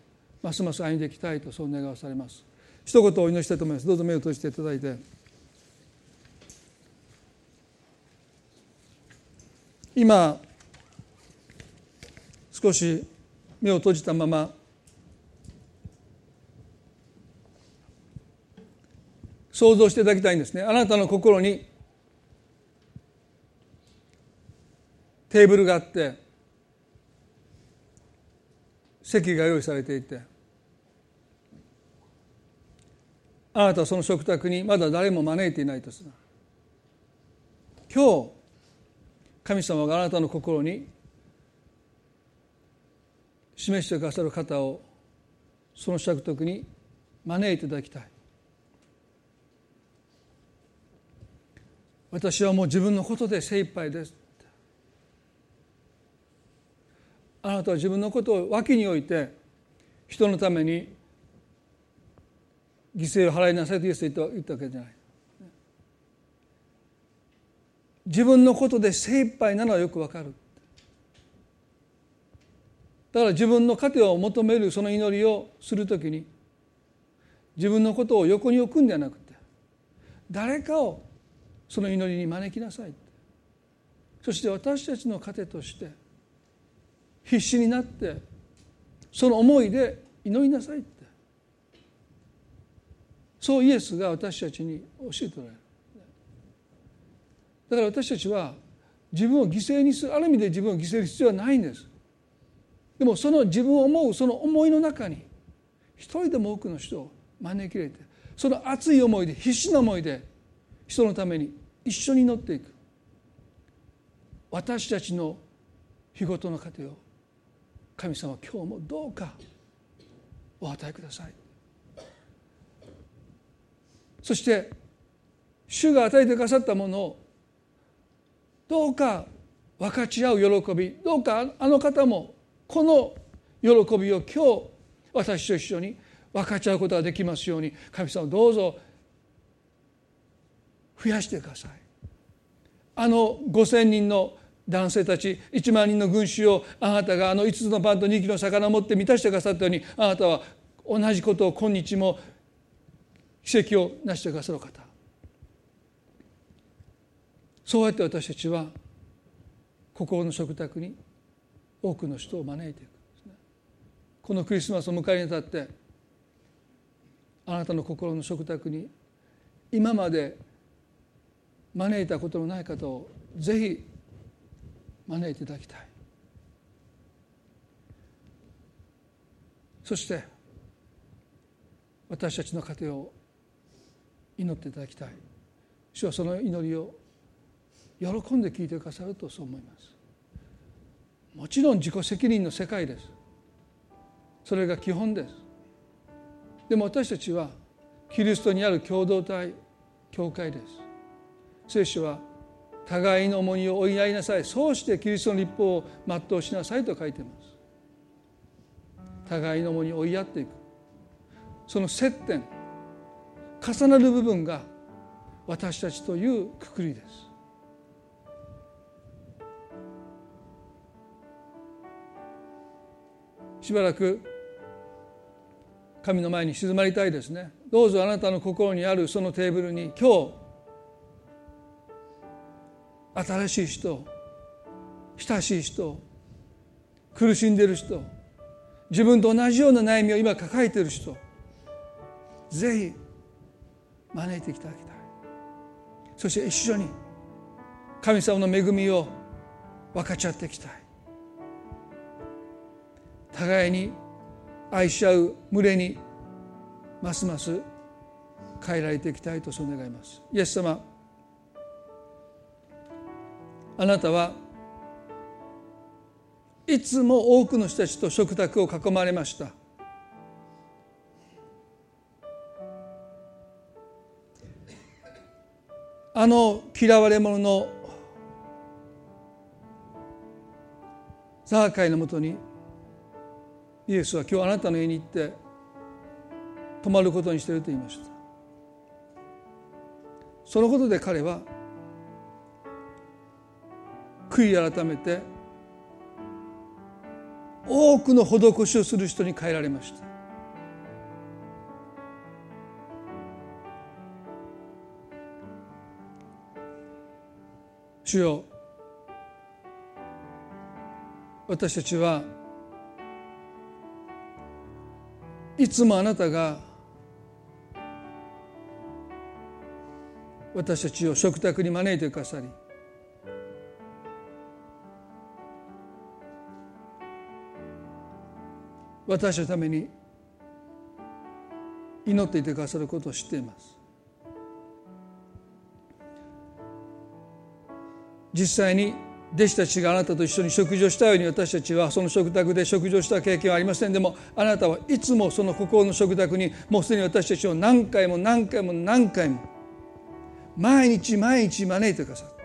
ますます歩んでいきたいとそう願わされます。一言お祈りしたいと思います。どうぞ目を閉じていただいて。今少し目を閉じたまま想像していただきたいんですね。あなたの心にテーブルがあって席が用意されていてあなたはその食卓にまだ誰も招いていないとする。今日神様があなたの心に示してくださる方をその食卓に招いていただきたい。私はもう自分のことで精一杯です。あなたは自分のことを脇に置いて人のために犠牲を払いなさいとイエス言ったわけじゃない。自分のことで精一杯なのはよくわかる。だから自分の糧を求めるその祈りをするときに自分のことを横に置くんじゃなくて誰かをその祈りに招きなさいそして私たちの糧として必死になってその思いで祈りなさいって。そうイエスが私たちに教えておられる。だから私たちは自分を犠牲にするある意味で自分を犠牲にする必要はないんです。でもその自分を思うその思いの中に一人でも多くの人を招き入れてその熱い思いで必死な思いで人のために一緒に祈っていく。私たちの日ごとの糧を神様今日もどうかお与えください。そして主が与えてくださったものをどうか分かち合う喜びどうかあの方もこの喜びを今日私と一緒に分かち合うことができますように神様どうぞ増やしてください。あの5,000人の男性たち1万人の群衆をあなたがあの5つのパンと2匹の魚を持って満たしてくださったようにあなたは同じことを今日も奇跡を成してくださる方。そうやって私たちは心の食卓に多くの人を招いていくこのクリスマスを迎えにあたってあなたの心の食卓に今まで招いたことのない方をぜひ招いていただきたい。そして私たちの家庭を祈っていただきたい。主はその祈りを喜んで聞いてくださるとそう思います。もちろん自己責任の世界です。それが基本です。でも私たちはキリストにある共同体教会です。聖書は互いの重荷を追い合いなさい。そうしてキリストの立法を全うしなさいと書いています。互いの重荷を追い合っていく。その接点重なる部分が私たちというくくりです。しばらく神の前に静まりたいですね。どうぞあなたの心にあるそのテーブルに今日新しい人親しい人苦しんでいる人自分と同じような悩みを今抱えている人ぜひ招いていただきたい。そして一緒に神様の恵みを分かち合っていきたい。互いに愛し合う群れにますます変えられていきたいとそう願います。イエス様。あなたはいつも多くの人たちと食卓を囲まれました。あの嫌われ者のザーカイのもとにイエスは今日あなたの家に行って泊まることにしてると言いました。そのことで彼は悔い改めて多くの施しをする人に変えられました。主よ私たちはいつもあなたが私たちを食卓に招いてくださり私のために祈っていてくださることを知っています。実際に弟子たちがあなたと一緒に食事をしたように私たちはその食卓で食事をした経験はありませんでもあなたはいつもその心の食卓にもうすでに私たちを何回も何回も何回も毎日毎日招いてくださって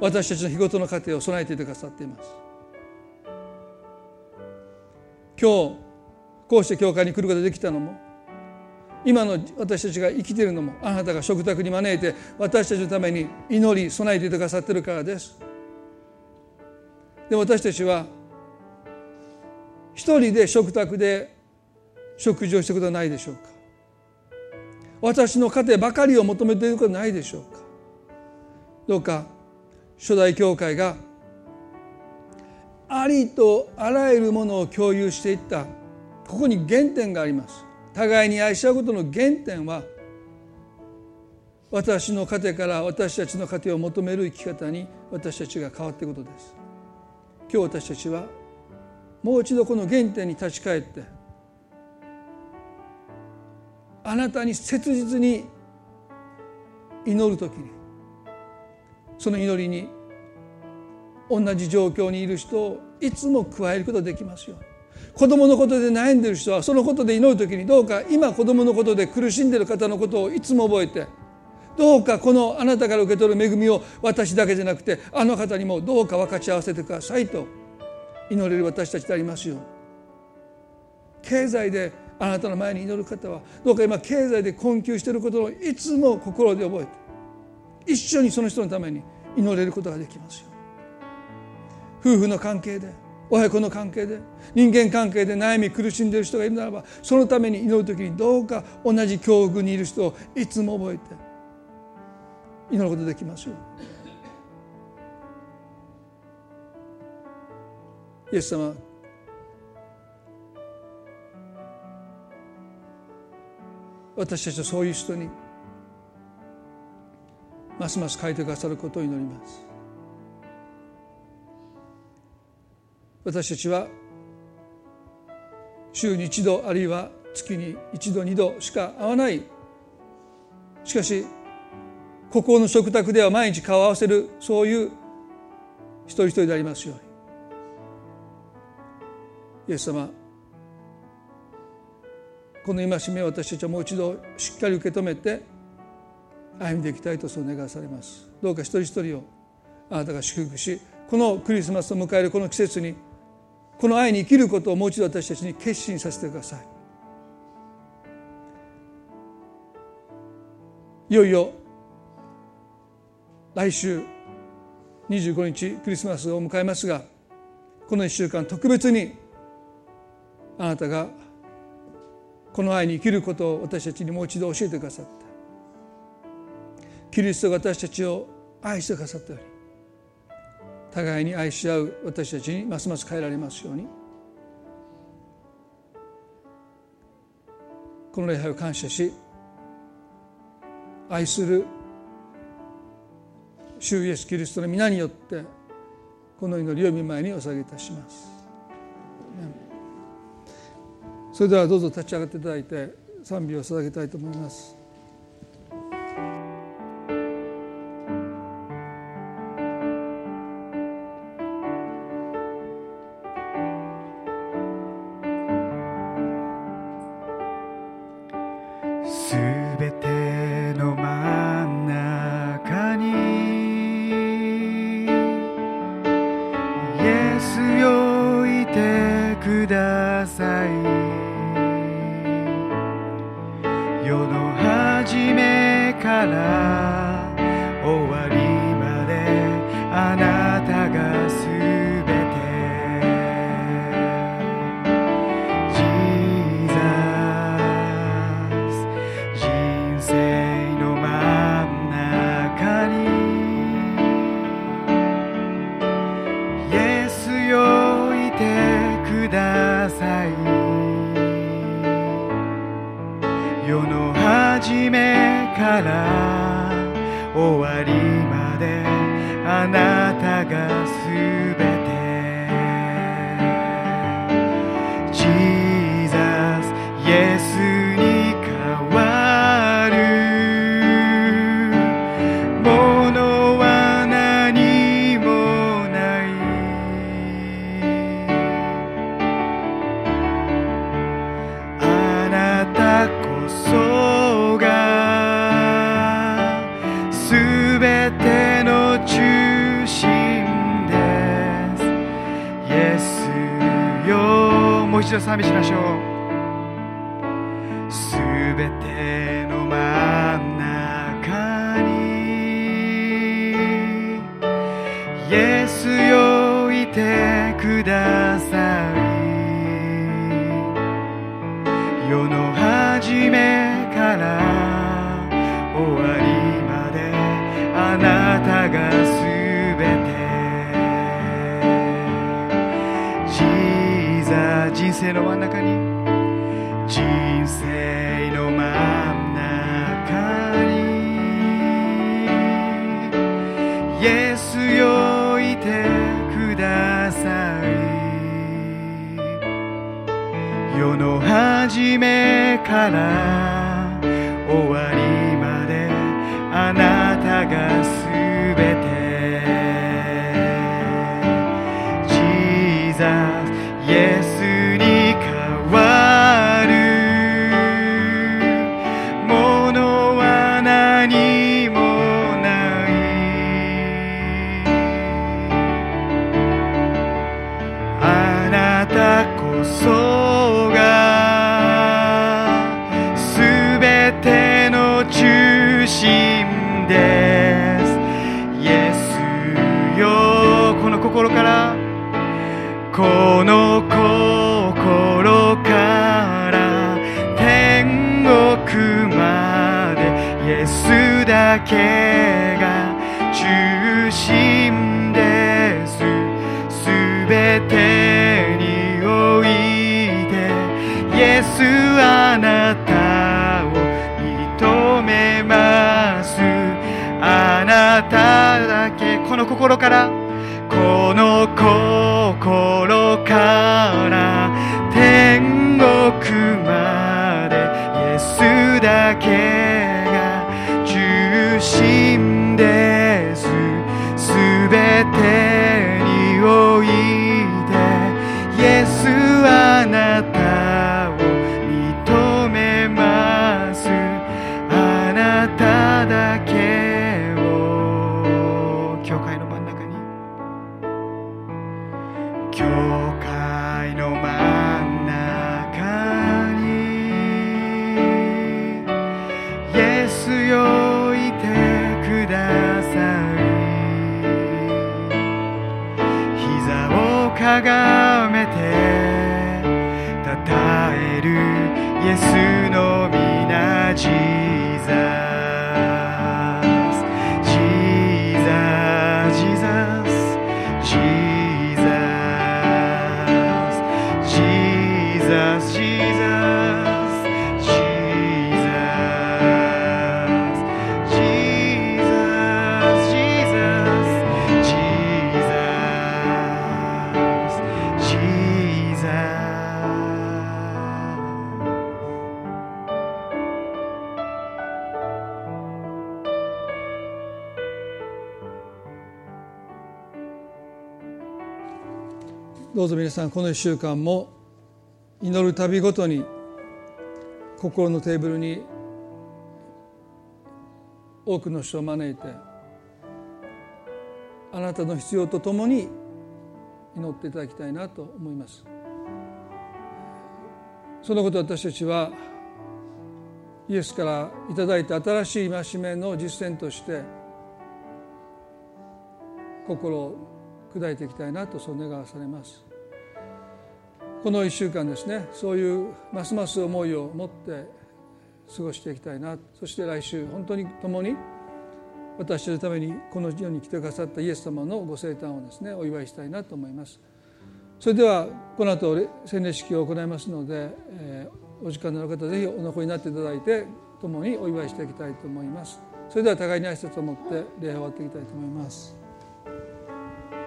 私たちの日ごとの家庭を備えていてくださっています。今日こうして教会に来ることができたのも今の私たちが生きているのもあなたが食卓に招いて私たちのために祈り備えてくださってるからです。で私たちは一人で食卓で食事をしたことはないでしょうか。私の家庭ばかりを求めていることはないでしょうか。どうか初代教会がありとあらゆるものを共有していった。ここに原点があります。互いに愛し合うことの原点は私の家庭から私たちの家庭を求める生き方に私たちが変わっていくことです。今日私たちはもう一度この原点に立ち返ってあなたに切実に祈る時にその祈りに同じ状況にいる人をいつも加えることできますよ。子供のことで悩んでる人はそのことで祈る時にどうか。今子供のことで苦しんでいる方のことをいつも覚えて。どうかこのあなたから受け取る恵みを私だけじゃなくてあの方にもどうか分かち合わせてくださいと。祈れる私たちでありますよ。経済であなたの前に祈る方はどうか今経済で困窮していることをいつも心で覚えて一緒にその人のために祈れることができますよ。夫婦の関係で親子の関係で人間関係で悩み苦しんでいる人がいるならばそのために祈る時にどうか同じ境遇にいる人をいつも覚えて祈ることできましょうイエス様私たちはそういう人にますます書いてくださることを祈ります。私たちは週に一度あるいは月に一度二度しか会わない。しかし孤高の食卓では毎日顔を合わせるそういう一人一人でありますように。イエス様この戒めを私たちはもう一度しっかり受け止めて歩んでいきたいとそう願わされます。どうか一人一人をあなたが祝福しこのクリスマスを迎えるこの季節にこの愛に生きることをもう一度私たちに決心させてください。いよいよ来週25日クリスマスを迎えますがこの1週間特別にあなたがこの愛に生きることを私たちにもう一度教えてくださった。キリストが私たちを愛してくださったように互いに愛し合う私たちにますます変えられますようにこの礼拝を感謝し愛する主イエスキリストの皆によってこの祈りを見舞いにお下げいたします。それではどうぞ立ち上がっていただいて賛美を捧げたいと思います。てください。世の初めから終わりまであなたが全て。人生の真ん中に。初めから」苦んです。すべてにおいてイエスあなたを認めます。あなただけこの心からこの心から。この1週間も祈る旅ごとに心のテーブルに多くの人を招いてあなたの必要とともに祈っていただきたいなと思います。そのこと私たちはイエスからいただいた新しい戒めの実践として心を砕いていきたいなとそう願わされます。この1週間ですねそういうますます思いを持って過ごしていきたいなそして来週本当に共に私たちのためにこの世に来てくださったイエス様のご生誕をですねお祝いしたいなと思います。それではこの後洗礼式を行いますので、えーお時間のある方ぜひお残りになっていただいて共にお祝いしていきたいと思います。それでは互いに挨拶を持って礼を終わっていきたいと思います。